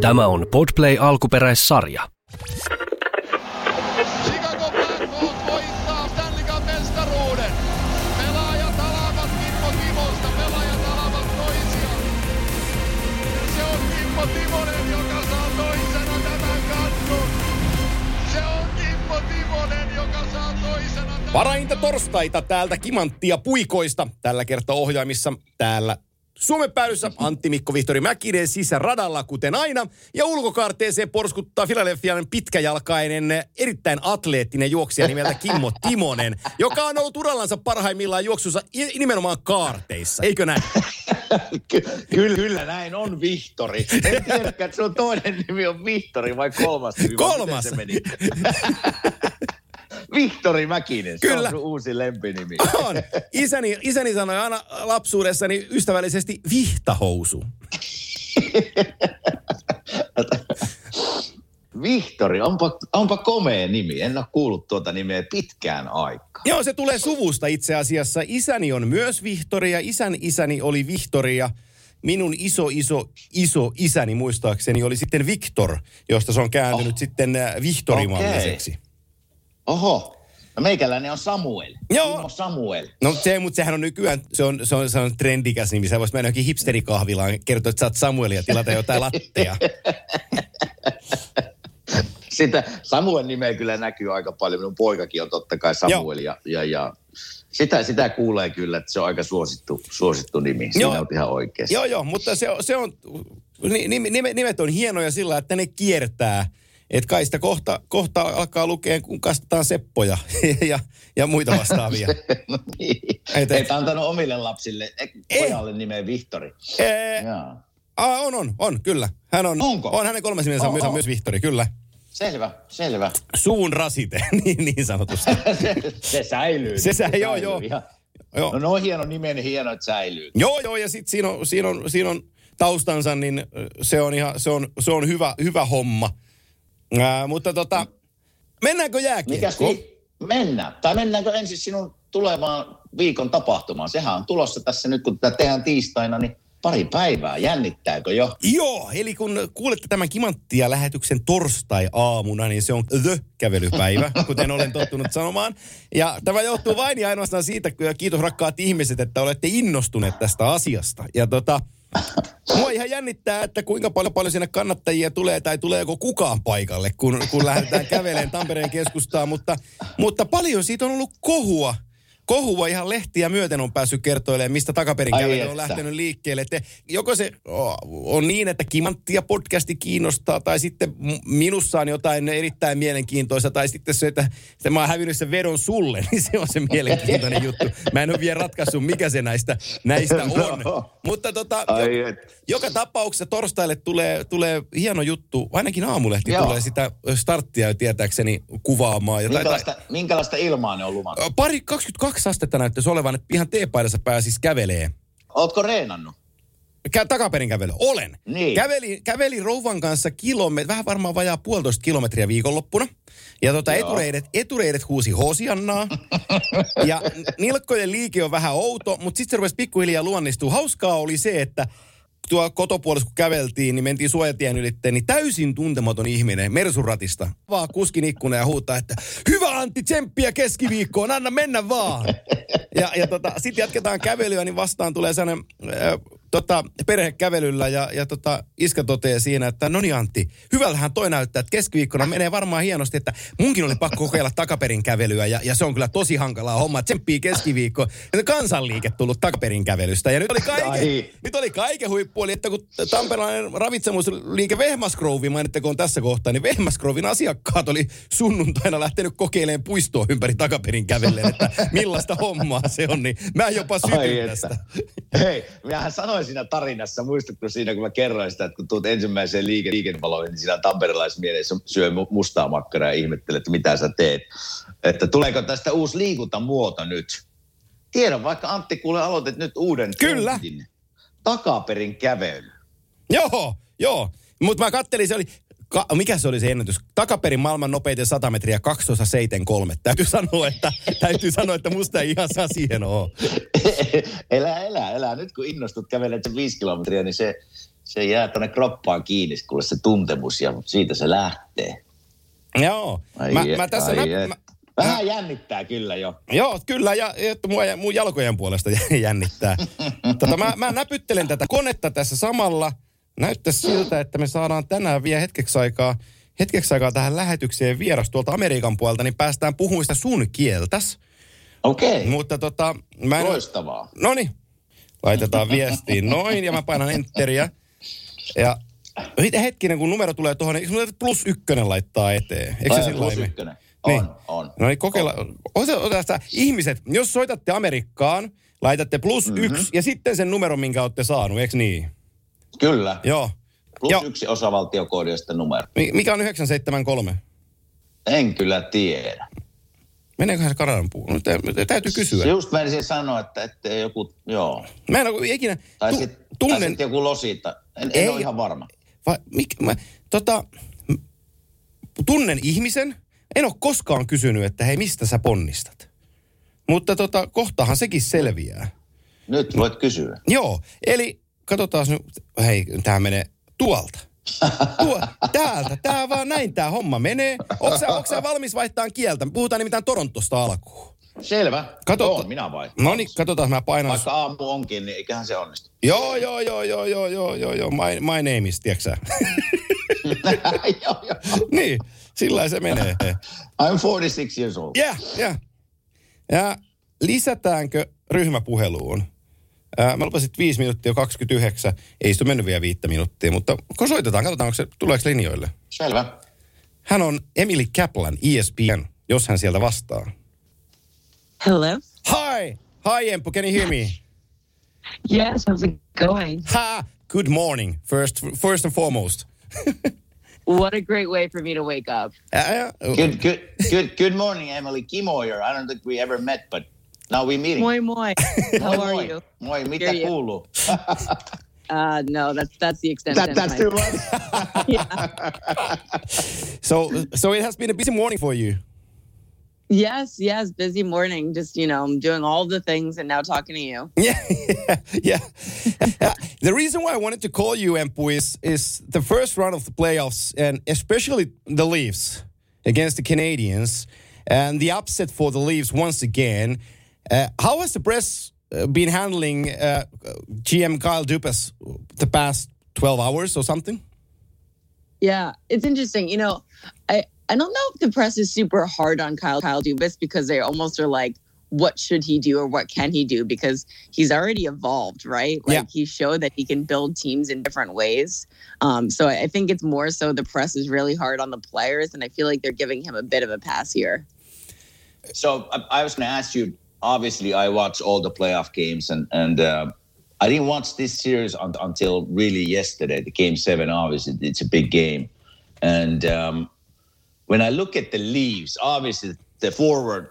Tämä on Podplay alkuperäissarja. Chicago Blackhawks voittaa Stanley Cup mestaruuden. Pelaajat alavat Kimmo Timosta, pelaajat alavat toisiaan. Se on Kimmo Timonen, joka saa toisena tämän kannun. Se on Kimmo Timonen, joka saa toisena tämän Parainta torstaita täältä Kimanttia puikoista. Tällä kertaa ohjaamissa täällä Suomen päädyssä Antti Mikko Vihtori Mäkinen sisäradalla, kuten aina. Ja ulkokaarteeseen porskuttaa Filadelfian pitkäjalkainen, erittäin atleettinen juoksija nimeltä Kimmo Timonen, joka on ollut urallansa parhaimmillaan juoksussa nimenomaan kaarteissa. Eikö näin? Ky- kyllä, kyllä näin on Vihtori. En tiedäkään, että sun toinen nimi on Vihtori vai kolmas nimi. vai Kolmas. miten Se meni? Vihtori Mäkinen, se Kyllä. on sun uusi lempinimi. On. Isäni, isäni sanoi aina lapsuudessani ystävällisesti vihtahousu. Vihtori, onpa, onpa komea nimi. En ole kuullut tuota nimeä pitkään aikaan. Joo, se tulee suvusta itse asiassa. Isäni on myös Vihtori ja isän isäni oli Vihtori ja minun iso, iso, iso isäni muistaakseni oli sitten Viktor, josta se on kääntynyt oh. sitten äh, Vihtorimalliseksi. Oho, no meikäläinen on Samuel. Joo. Kimmo Samuel. No se, mutta sehän on nykyään, se on, se on, se on trendikäs nimi. Sä vois mennä johonkin hipsterikahvilaan, kertoa, että sä oot Samuel ja tilata jotain latteja. Sitä Samuel nimeä kyllä näkyy aika paljon. Minun poikakin on totta kai Samuel ja, ja, ja sitä, sitä kuulee kyllä, että se on aika suosittu, suosittu nimi. Siinä Joo. on ihan oikeassa. Joo, joo, mutta se, on- se on, ni- nime- nime- nimet on hienoja sillä, että ne kiertää. Että kai sitä kohta, kohta alkaa lukea, kun kastetaan seppoja ja, ja muita vastaavia. no niin. Et- Et antanut omille lapsille, eh, Ei. pojalle nimeä Vihtori. Jaa. aa, on, on, on, kyllä. Hän on, Onko? on hänen kolmas nimensä on myös, myös Vihtori, kyllä. Selvä, selvä. Suun rasite, niin, niin sanotusti. se, se säilyy. Se sä- joo, säilyy joo. Ihan. Joo. No, no on hieno nimen, hieno, että säilyy. Joo, joo, ja sitten siinä on, siinä, on, siinä on taustansa, niin se on, ihan, se on, se on hyvä, hyvä homma. Ää, mutta tota, mennäänkö Mikäs jääkiekkoon? vi- Mennään. Tai mennäänkö ensin sinun tulevaan viikon tapahtumaan? Sehän on tulossa tässä nyt, kun tätä tehdään tiistaina, niin pari päivää. Jännittääkö jo? Joo, eli kun kuulette tämän Kimanttia lähetyksen torstai-aamuna, niin se on The-kävelypäivä, kuten olen tottunut sanomaan. Ja tämä johtuu vain ja ainoastaan siitä, ja kiitos rakkaat ihmiset, että olette innostuneet tästä asiasta. Ja tota, mua ihan jännittää, että kuinka paljon, paljon sinne kannattajia tulee tai tuleeko kukaan paikalle, kun, kun lähdetään kävelemään Tampereen keskustaan. Mutta, mutta paljon siitä on ollut kohua. Kohua ihan lehtiä myöten on päässyt kertoilemaan, mistä takaperin kävely on lähtenyt liikkeelle. Että joko se on niin, että Kimanttia podcasti kiinnostaa, tai sitten minussa on jotain erittäin mielenkiintoista, tai sitten se, että, että mä oon hävinnyt sen vedon sulle, niin se on se mielenkiintoinen juttu. Mä en ole vielä ratkaissut, mikä se näistä, näistä on. No. Mutta tota, jo, joka tapauksessa torstaille tulee, tulee hieno juttu, ainakin aamulehti Joo. tulee sitä starttia tietääkseni kuvaamaan. Jotain, Minkälaista, minkälaista ilmaa ne on luvannut? Pari 22 astetta näyttäisi olevan, että ihan teepaidassa pääsis kävelee. Ootko reenannut? Kä- takaperin kävely. Olen. Niin. Kävelin, kävelin rouvan kanssa kilometri, vähän varmaan vajaa puolitoista kilometriä viikonloppuna. Ja tota Joo. etureidet, etureidet huusi hosiannaa. ja nilkkojen liike on vähän outo, mutta sitten se rupesi pikkuhiljaa luonnistua. Hauskaa oli se, että tuo kotopuolessa kun käveltiin, niin mentiin suojatien ylitteen, niin täysin tuntematon ihminen Mersuratista. Vaan kuskin ikkuna ja huutaa, että hyvä Antti, tsemppiä keskiviikkoon, anna mennä vaan. Ja, ja tota, sitten jatketaan kävelyä, niin vastaan tulee sellainen äh, tota, perhekävelyllä ja, ja tota, iskä toteaa siinä, että no niin Antti, hyvältähän toi näyttää, että keskiviikkona menee varmaan hienosti, että munkin oli pakko kokeilla takaperin kävelyä ja, ja se on kyllä tosi hankalaa homma, tsemppii keskiviikko. Ja kansanliike tullut takaperin kävelystä ja nyt oli kaiken, Ai. nyt oli kaiken huippu, oli, että kun tamperelainen ravitsemusliike Vehmasgrovi, mainittakoon tässä kohtaa, niin Vehmasgrovin asiakkaat oli sunnuntaina lähtenyt kokeilemaan puistoa ympäri takaperin kävellen, että millaista hommaa se on, niin mä jopa sytyn tästä. Hei, minähän sanoin siinä tarinassa, muistatko siinä, kun mä kerroin sitä, että kun tuut ensimmäiseen liike- liikennevaloihin, niin siinä tamperelaismielessä syö mu- mustaa makkaraa ja ihmettelee, että mitä sä teet. Että tuleeko tästä uusi liikuntamuoto nyt? Tiedän, vaikka Antti kuule aloitit nyt uuden Kyllä. trendin. Takaperin kävely. Joo, joo. Mutta mä kattelin, se oli, ka, mikä se oli se ennätys? Takaperin maailman nopeiten 100 metriä 2.73. Täytyy sanoa, että, täytyy sanoa, että musta ei ihan saa siihen ole. elää, elää, elää. Nyt kun innostut sen viisi kilometriä, niin se, se jää tuonne kroppaan kiinni, kuule se tuntemus ja siitä se lähtee. Joo. Ai mä, et, mä tässä ai nä- et. mä, Vähän jännittää kyllä jo. Joo, kyllä, ja, ja että mua, mun jalkojen puolesta jännittää. tota, mä, mä näpyttelen tätä konetta tässä samalla. Näyttää siltä, että me saadaan tänään vielä hetkeksi aikaa, hetkeksi aikaa tähän lähetykseen vieras tuolta Amerikan puolelta, niin päästään puhumaan sitä sun kieltäs. Okei, Mutta tota, mä en... loistavaa. No niin, laitetaan viestiin noin ja mä painan enteriä. Ja hetkinen, kun numero tulee tuohon, niin plus ykkönen laittaa eteen? Eikö se sillä plus ykkönen. On, Niin. on. No niin, kokeilla. Ota, ota sitä. Ihmiset, jos soitatte Amerikkaan, laitatte plus Mhm. mm-hmm. yksi ja sitten sen numero, minkä olette saanut, eikö niin? Kyllä. Joo. Plus Joo. yksi osavaltiokoodi ja sitten numero. Mi- Mikä on 973? En kyllä tiedä. Meneeköhän se Kanadan puu? No, tä- täytyy kysyä. Just menisin sanoa, että ettei joku, joo. Mä en ole ikinä Tai tu- sitten tunnen... sit joku losita. En, Ei. en ole ihan varma. Va, mik, mä, tota, tunnen ihmisen, en ole koskaan kysynyt, että hei, mistä sä ponnistat? Mutta tota, kohtahan sekin selviää. Nyt voit kysyä. Joo, eli katsotaan nyt, hei, tämä menee tuolta. Tuo, täältä, tää vaan näin tää homma menee. Onko sä, valmis vaihtamaan kieltä? Puhutaan nimittäin Torontosta alkuun. Selvä. Kato- Oon, minä vai? No niin, katsotaan, mä painan. Vaikka aamu onkin, niin eiköhän se onnistu. Joo, joo, joo, joo, joo, joo, joo, joo, my, my name is, tiedätkö joo, joo. niin, sillä se menee. I'm 46 years old. Yeah, yeah. Ja lisätäänkö ryhmäpuheluun? Ää, mä lupasin, että 5 minuuttia 29. Ei sitä mennyt vielä viittä minuuttia, mutta kun soitetaan, katsotaan, onko se, tuleeko linjoille. Selvä. Hän on Emily Kaplan, ESPN, jos hän sieltä vastaa. Hello. Hi! Hi, Empu, can you hear me? Yes, how's it going? Ha! Good morning, first, first and foremost. What a great way for me to wake up. Ää, Good, good, good, good morning, Emily. Kimo here. I don't think we ever met, but now we're meeting. Moi moi. How Moi, are moi. you? Moi, mitä Hear you. kuuluu? Uh, no, that's that's the extent. That, that's too much. so, so it has been a busy morning for you. Yes, yes, busy morning. Just you know, I'm doing all the things and now talking to you. Yeah, yeah, yeah. the reason why I wanted to call you, Empu, is, is the first round of the playoffs, and especially the Leafs against the Canadians, and the upset for the Leafs once again. Uh, how has the press uh, been handling uh, GM Kyle Dubas the past 12 hours or something? Yeah, it's interesting. You know, I I don't know if the press is super hard on Kyle Kyle Dubas because they almost are like, what should he do or what can he do? Because he's already evolved, right? Like Yeah. he showed that he can build teams in different ways. Um, so I I think it's more so the press is really hard on the players, and I feel like they're giving him a bit of a pass here. So I, I was going to ask you. Obviously, I watch all the playoff games, and and uh, I didn't watch this series un, until really yesterday. The game seven, obviously, it's a big game, and um, when I look at the Leaves, obviously the forward,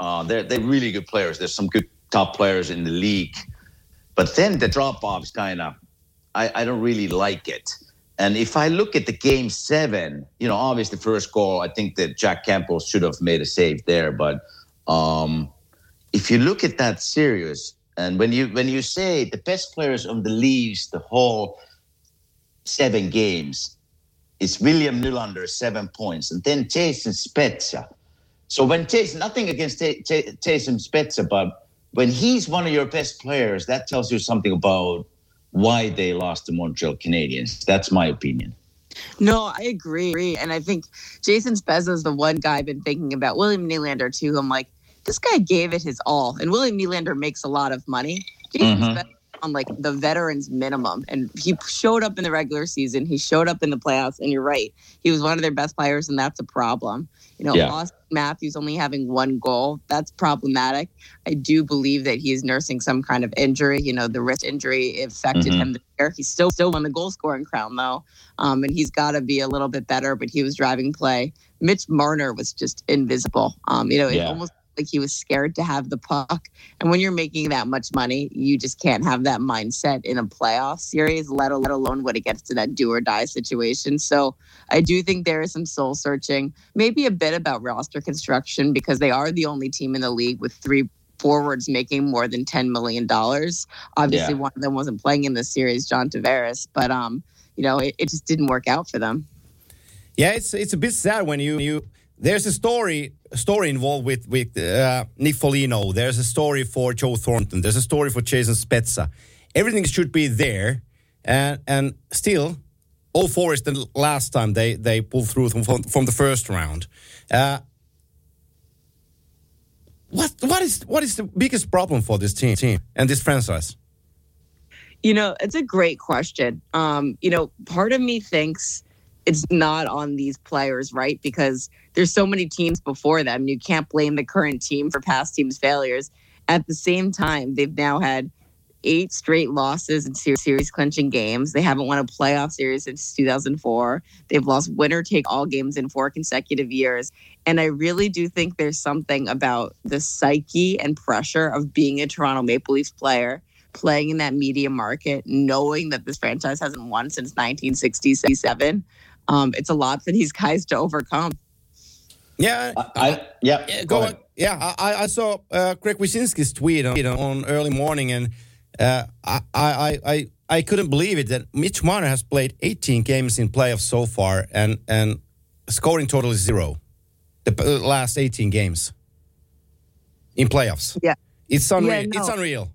uh, they're they're really good players. There's some good top players in the league, but then the drop off is kind of, I, I don't really like it. And if I look at the game seven, you know, obviously the first goal, I think that Jack Campbell should have made a save there. But um, if you look at that series, and when you when you say the best players on the Leafs, the whole seven games, it's William Nylander seven points, and then Jason Spezza. So when Jason, nothing against Jason Spezza, but when he's one of your best players, that tells you something about why they lost to Montreal Canadiens. That's my opinion. No, I agree. And I think Jason Spezza is the one guy I've been thinking about. William Nylander, too. I'm like, this guy gave it his all. And William Nylander makes a lot of money. Mhm. On like the veterans minimum. And he showed up in the regular season. He showed up in the playoffs. And you're right. He was one of their best players, and that's a problem. You know, Yeah. Austin Matthews only having one goal. That's problematic. I do believe that he is nursing some kind of injury. You know, the wrist injury affected Mhm. him there. He's still still won the goal scoring crown though. Um, and he's got to be a little bit better, but he was driving play. Mitch Marner was just invisible. Um, you know, it Yeah. almost like he was scared to have the puck. And when you're making that much money, you just can't have that mindset in a playoff series, let, let alone when it gets to that do or die situation. So I do think there is some soul searching, maybe a bit about roster construction because they are the only team in the league with three forwards making more than ten million dollars. Obviously, Yeah. one of them wasn't playing in this series, John Tavares, but um, you know, it, it just didn't work out for them. Yeah, it's it's a bit sad when you you there's a story story involved with with uh, Nick Folino. There's a story for Joe Thornton. There's a story for Jason Spezza. Everything should be there, and and still, all four is the last time they they pull through from from, from the first round. Uh, what what is what is the biggest problem for this team team and this franchise? You know, it's a great question. Um, you know, part of me thinks it's not on these players, right? Because there's so many teams before them. You can't blame the current team for past teams' failures. At the same time, they've now had eight straight losses in series clinching games. They haven't won a playoff series since 2004. They've lost winner take all games in four consecutive years. And I really do think there's something about the psyche and pressure of being a Toronto Maple Leafs player, playing in that media market, knowing that this franchise hasn't won since 1967. Um, it's a lot for these guys to overcome. Yeah, I, I, yeah, Yeah, go go ahead. on. Yeah, I, I saw uh, Greg Wyszynski's tweet on, you know, on early morning, and uh, I, I, I, I couldn't believe it that Mitch Marner has played 18 games in playoffs so far, and and scoring total is zero. The last 18 games in playoffs. Yeah. it's unreal. Yeah, no. It's unreal.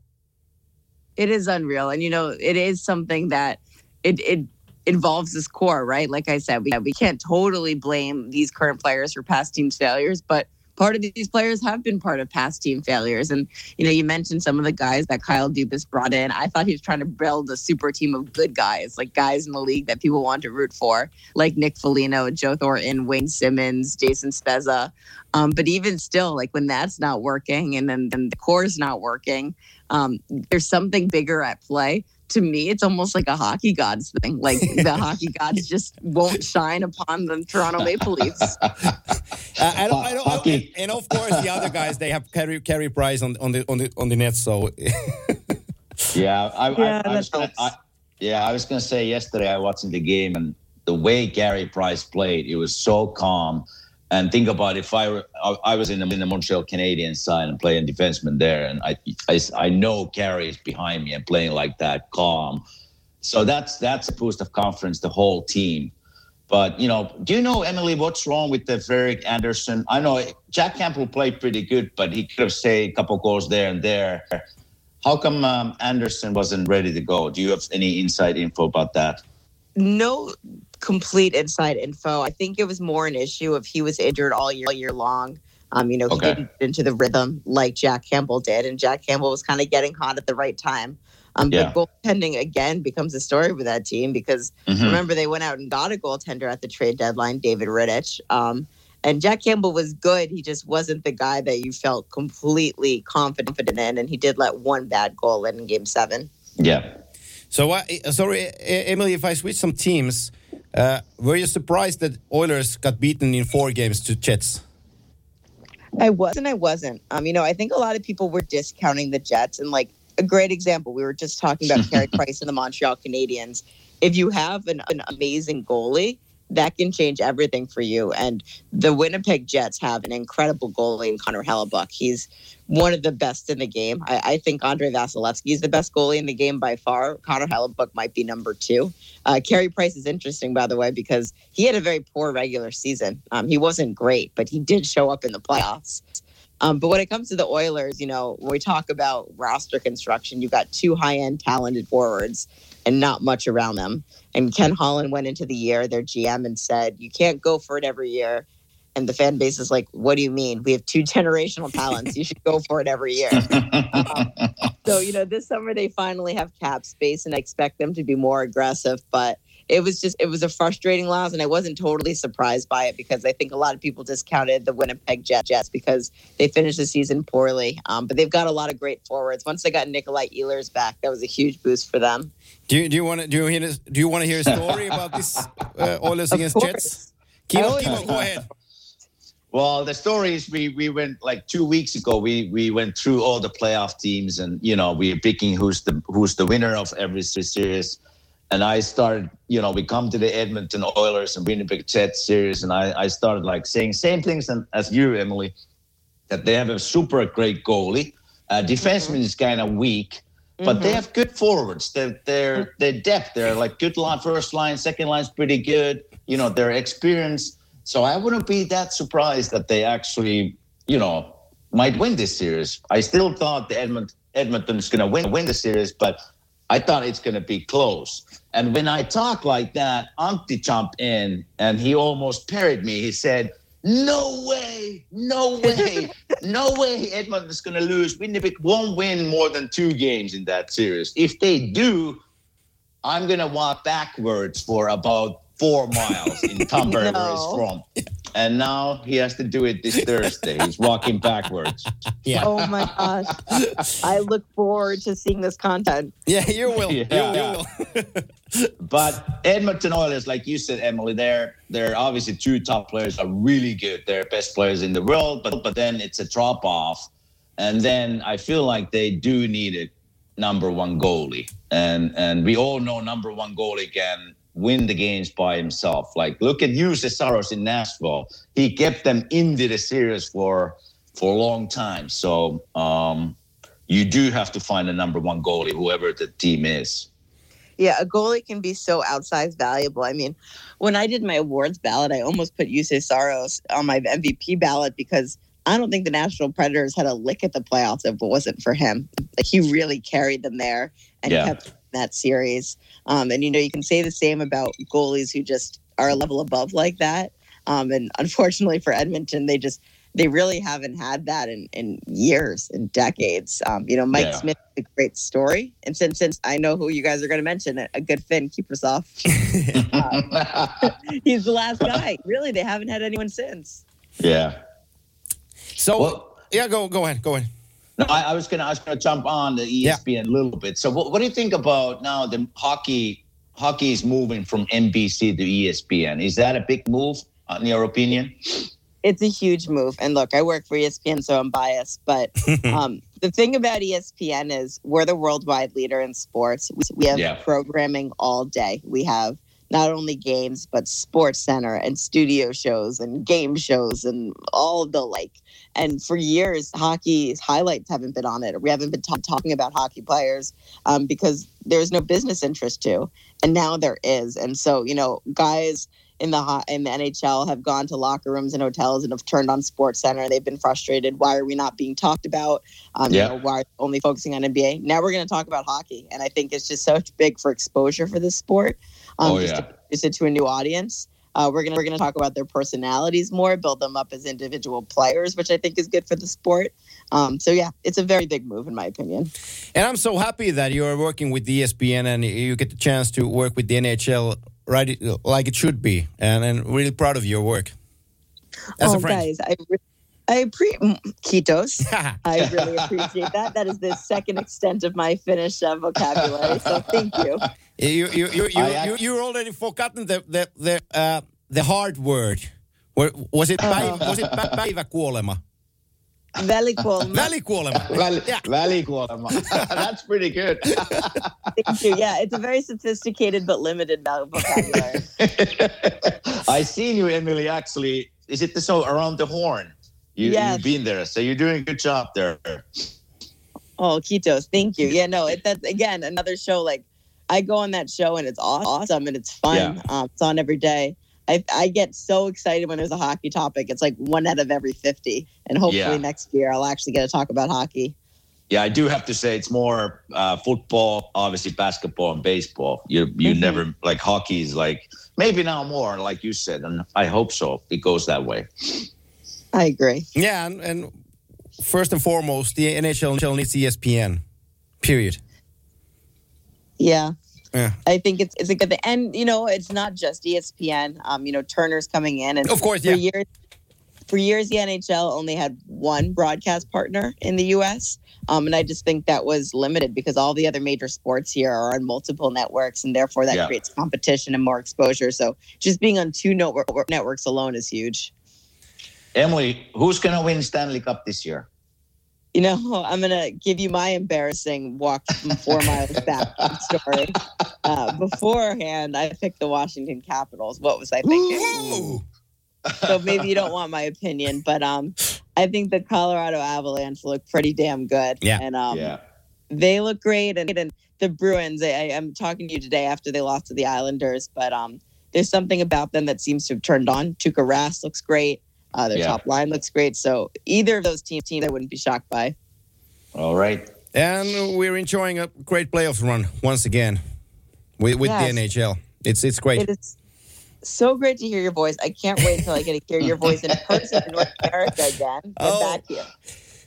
it is unreal and you know it is something that it it involves this core right? Like i said we, we can't totally blame these current players for past teams failures but part of these players have been part of past team failures. And you know you mentioned some of the guys that kyle dubas brought in. I thought he was trying to build a super team of good guys like guys in the league that people want to root for like nick Foligno, joe thornton wayne simmons jason spezza. Um, but even still like when that's not working and then, then the core is not working um, there's something bigger at play. To me, it's almost like a hockey gods thing. Like the hockey gods just won't shine upon the Toronto Maple Leafs. Uh, and, Ho- and- hockey. and of course, the other guys they have Carey Carey Price on on the on the on the net. So Yeah, I, Yeah, I, I was gonna. I, yeah, I was gonna say yesterday I watched the game and the way Gary Price played, it was so calm. And think about if I were, I, was in the, in the Montreal Canadiens side and playing defenseman there, and I, I I know Gary is behind me and playing like that, calm. So that's that's a boost of confidence the whole team. But you know, do you know Emily what's wrong with the Ferric Anderson? I know Jack Campbell played pretty good, but he could have saved a couple goals there and there. How come um, Anderson wasn't ready to go? Do you have any inside info about that? No complete inside info. I think it was more an issue of he was injured all year, all year long. Um, you know, he Okay. didn't get into the rhythm like Jack Campbell did, and Jack Campbell was kind of getting hot at the right time. Um, Yeah. But goaltending again becomes a story with that team because Mhm. Remember, they went out and got a goaltender at the trade deadline, David Riddich. Um, and Jack Campbell was good. He just wasn't the guy that you felt completely confident in. And he did let one bad goal in game seven. Yeah. So, uh, sorry, Emily, if I switch some teams, uh, were you surprised that Oilers got beaten in four games to Jets? I was and I wasn't. Um, you know, I think a lot of people were discounting the Jets. And like a great example, we were just talking about Carey Price and the Montreal Canadiens. If you have an, an amazing goalie, that can change everything for you. And the Winnipeg Jets have an incredible goalie in Connor Hellebuck. He's one of the best in the game. I, I think Andre Vasilevsky is the best goalie in the game by far. Connor Hellebuck might be number two. Uh, Carey Price is interesting, by the way, because he had a very poor regular season. Um, he wasn't great, but he did show up in the playoffs. Um, but when it comes to the Oilers, you know, when we talk about roster construction, you've got two high end talented forwards and not much around them. And Ken Holland went into the year, their GM, and said, you can't go for it every year. And the fan base is like, what do you mean? We have two generational talents. You should go for it every year. Um, so, you know, this summer they finally have cap space and I expect them to be more aggressive. But it was just, it was a frustrating loss. And I wasn't totally surprised by it because I think a lot of people discounted the Winnipeg Jet- Jets because they finished the season poorly. Um, but they've got a lot of great forwards. Once they got Nikolai Ehlers back, that was a huge boost for them. Do you, do you want to do you hear do you want to hear a story about this uh, Oilers Of against course. Jets? Kimo, Kimo, go ahead. Well, the story is we we went like two weeks ago. We we went through all the playoff teams, and you know we are picking who's the who's the winner of every series. And I started, you know, we come to the Edmonton Oilers and Winnipeg Jets series, and I I started like saying same things and- as you, Emily, that they have a super great goalie, Uh, defenseman is kind of weak, but they mm-hmm. have good forwards. Their their their depth, they're like good line, first line, second line's pretty good. You know, their experience. So I wouldn't be that surprised that they actually, you know, might win this series. I still thought the Edmont Edmonton is going to win win the series, but I thought it's going to be close. And when I talk like that, Antti jumped in and he almost parried me. He said, "No way, no way, no way! Edmonton's going to lose. Winnipeg won't win more than two games in that series. If they do, I'm going to walk backwards for about four miles in where he's No. from." And now he has to do it this Thursday. He's walking backwards. Yeah. Oh my gosh. I look forward to seeing this content. Yeah, you will. Yeah. You, you will. But Edmonton Oilers, like you said, Emily, they're they're obviously two top players are really good. They're best players in the world, but but then it's a drop off, and then I feel like they do need a number one goalie, and and we all know number one goalie can win the games by himself. Like look at Jussi Saros in Nashville. He kept them into the series for for a long time. So um, you do have to find a number one goalie, whoever the team is. Yeah, a goalie can be so outsized valuable. I mean, when I did my awards ballot, I almost put Yusei Saros on my MVP ballot because I don't think the National Predators had a lick at the playoffs if it wasn't for him. Like he really carried them there and Yeah. kept that series. Um, and you know, you can say the same about goalies who just are a level above like that. Um, and unfortunately for Edmonton, they just they really haven't had that in, in years and decades. Um, you know, Mike Yeah. Smith is a great story. And since since I know who you guys are going to mention, a, a good Finn Kiprusoff, he's the last guy. Really, they haven't had anyone since. yeah. So, Well- yeah, go go ahead. Go ahead. No, I, I was gonna I was gonna jump on the ESPN a little bit. So what, what do you think about now the hockey hockey is moving from NBC to ESPN? Is that a big move in your opinion? It's a huge move. And look, I work for ESPN, so I'm biased. But um, the thing about ESPN is we're the worldwide leader in sports. We, we have Yeah. programming all day. We have not only games, but Sports Center and studio shows and game shows and all the like. And for years, hockey's highlights haven't been on it. We haven't been ta- talking about hockey players um, because there's no business interest to. And now there is. And so, you know, guys in the ho- in the NHL have gone to locker rooms and hotels and have turned on Sports Center. They've been frustrated. Why are we not being talked about? Um, Yeah. You know, why only focusing on NBA? Now we're going to talk about hockey, and I think it's just so big for exposure for this sport. Um, Oh, just yeah. to introduce it to a new audience. Uh, we're gonna we're gonna talk about their personalities more, build them up as individual players, which I think is good for the sport. Um, so yeah, it's a very big move in my opinion. And I'm so happy that you're working with the ESPN and you get the chance to work with the NHL right like it should be. And, and really proud of your work. As oh, a friend. guys, I re- I appreciate Kitos. I really appreciate that. That is the second extent of my Finnish uh, vocabulary. So thank you. You you you you, I- you, you already forgotten the the the uh, the hard word. Were- Was it päivä, was it pä- päiväkuolema? Välikuolema. Välikuolema. Väli, Yeah. välikuolema. That's pretty good. Thank you. Yeah, it's a very sophisticated but limited vocabulary. I seen you, Emily. Actually, is it the show around the horn? You, Yes. You've been there, so you're doing a good job there. Oh, Kitos, thank you. Yeah, no, it, that's again another show. Like I go on that show and it's awesome and it's fun. Yeah. Um, it's on every day. I, I get so excited when there's a hockey topic. It's like one out of every fifty, and hopefully Yeah. next year I'll actually get to talk about hockey. Yeah, I do have to say it's more uh, football, obviously basketball and baseball. You you Mhm. never like hockey is like maybe now more like you said, and I hope so. It goes that way. I agree. Yeah, and, and first and foremost, the NHL needs ESPN. Period. Yeah. Yeah. I think it's it's a good thing. And you know, it's not just ESPN. Um, you know, Turner's coming in and Of course, for yeah. years for years the NHL only had one broadcast partner in the US. Um, and I just think that was limited because all the other major sports here are on multiple networks and therefore that Yeah. creates competition and more exposure. So just being on two network, networks alone is huge. Emily, who's gonna win Stanley Cup this year? You know, I'm gonna give you my embarrassing walk from four miles back story. Uh, beforehand, I picked the Washington Capitals. What was I thinking? Ooh. so maybe you don't want my opinion, but um, I think the Colorado Avalanche look pretty damn good. Yeah. And um, yeah. they look great. And, and the Bruins, I, I- I'm talking to you today after they lost to the Islanders, but um, there's something about them that seems to have turned on. Tuukka Rask looks great. Uh, their Yeah. top line looks great. So either of those teams, teams I wouldn't be shocked by. All right. And we're enjoying a great playoffs run once again with, with Yes. the NHL. It's it's great. It is so great to hear your voice. I can't wait until I get to hear your voice in person in North America again. Get Oh. back here.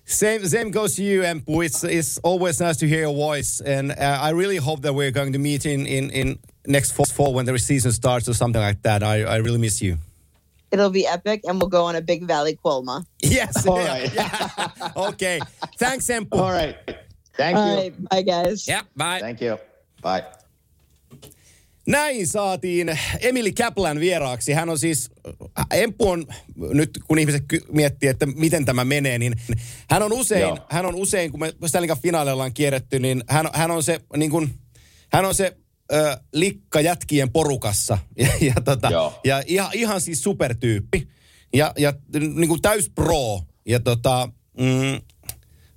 Same same goes to you, Empu. It's it's always nice to hear your voice, and uh, I really hope that we're going to meet in in in next fall, fall when the season starts or something like that. I I really miss you. It'll be epic, and we'll go on a big Valley Quilma. Yes. All yeah, right. yeah. okay. Thanks, Empu. All right. Thank All you. right, bye guys. Yeah. Bye. Thank you. Bye. Näin saatiin Emili Kaplan vieraaksi. Hän on siis, Empu on, nyt kun ihmiset miettii, että miten tämä menee, niin hän on usein, Joo. hän on usein, kun me Stanley Cup finaaleilla on kierretty, niin hän, hän on se, niin kuin, hän on se ö, likka jätkien porukassa. Ja, ja, tota, Joo. ja ihan, ihan siis supertyyppi. Ja, ja niin kuin täys pro. Ja tota, mm,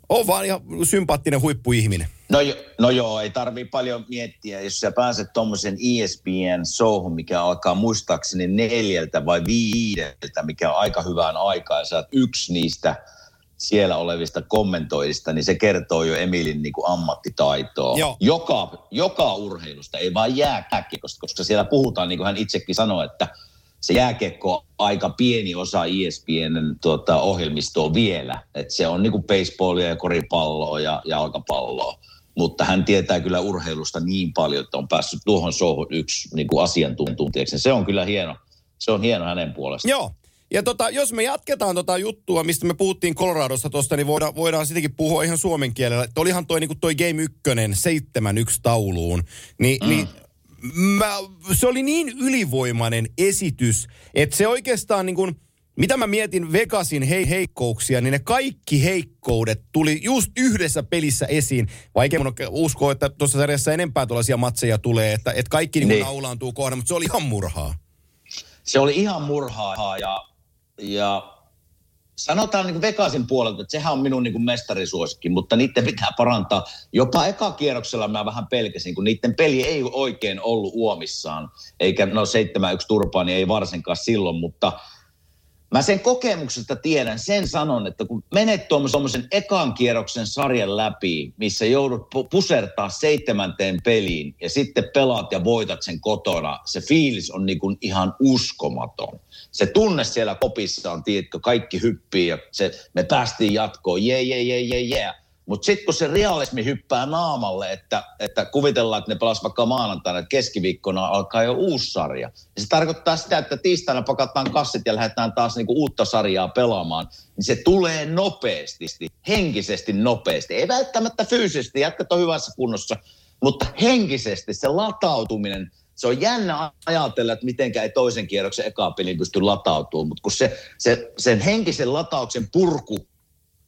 on vaan ihan sympaattinen huippuihminen. No, jo, no joo, ei tarvii paljon miettiä. Jos sä pääset tuommoisen ESPN showhun, mikä alkaa muistaakseni neljältä vai viideltä, mikä on aika hyvään aikaan, sä oot yksi niistä siellä olevista kommentoijista, niin se kertoo jo Emilin niin kuin ammattitaitoa. Joo. Joka, joka urheilusta, ei vaan jääkiekosta, koska siellä puhutaan, niin kuin hän itsekin sanoi, että se jääkiekko on aika pieni osa ESPNn tuota, ohjelmistoa vielä. Et se on niin kuin baseballia ja koripalloa ja jalkapalloa. Mutta hän tietää kyllä urheilusta niin paljon, että on päässyt tuohon showhun yksi niin kuin asiantuntijaksi. Se on kyllä hieno. Se on hieno hänen puolestaan. Joo. Ja tota, jos me jatketaan tota juttua, mistä me puhuttiin Coloradosta tuosta, niin voidaan, voidaan sitäkin puhua ihan suomen kielellä. Että olihan toi, niinku toi Game 1 7-1 tauluun. Ni, mm. niin mä, se oli niin ylivoimainen esitys, että se oikeastaan niin kuin, mitä mä mietin Vegasin hei heikkouksia, niin ne kaikki heikkoudet tuli just yhdessä pelissä esiin. Vaikea mun uskoa, että tuossa sarjassa enempää tuollaisia matseja tulee, että, että kaikki niin. Niin. naulaantuu kohdan, mutta se oli ihan murhaa. se oli ihan murhaa ja, ja sanotaan niin Vegasin puolelta, että sehän on minun niin kuin mestarisuosikki, mutta niiden pitää parantaa. Jopa eka kierroksella mä vähän pelkäsin, kun niiden peli ei oikein ollut uomissaan, eikä no 7-1 turpaa, niin ei varsinkaan silloin, mutta Mä sen kokemuksesta tiedän, sen sanon, että kun menet tuommoisen ekan kierroksen sarjan läpi, missä joudut pu- pusertaa seitsemänteen peliin ja sitten pelaat ja voitat sen kotona, se fiilis on niin ihan uskomaton. Se tunne siellä kopissa on, tiedätkö, kaikki hyppii ja se, me päästiin jatkoon, jee, jee, jee, jee, jee. Mutta sitten kun se realismi hyppää naamalle, että, että kuvitellaan, että ne pelas vaikka maanantaina, että keskiviikkona alkaa jo uusi sarja. Ja se tarkoittaa sitä, että tiistaina pakataan kassit ja lähdetään taas niinku uutta sarjaa pelaamaan. Niin se tulee nopeasti, henkisesti nopeasti. Ei välttämättä fyysisesti, jätkät on hyvässä kunnossa, mutta henkisesti se latautuminen, se on jännä ajatella, että mitenkä ei toisen kierroksen eka pelin pysty latautumaan, mutta kun se, se, sen henkisen latauksen purku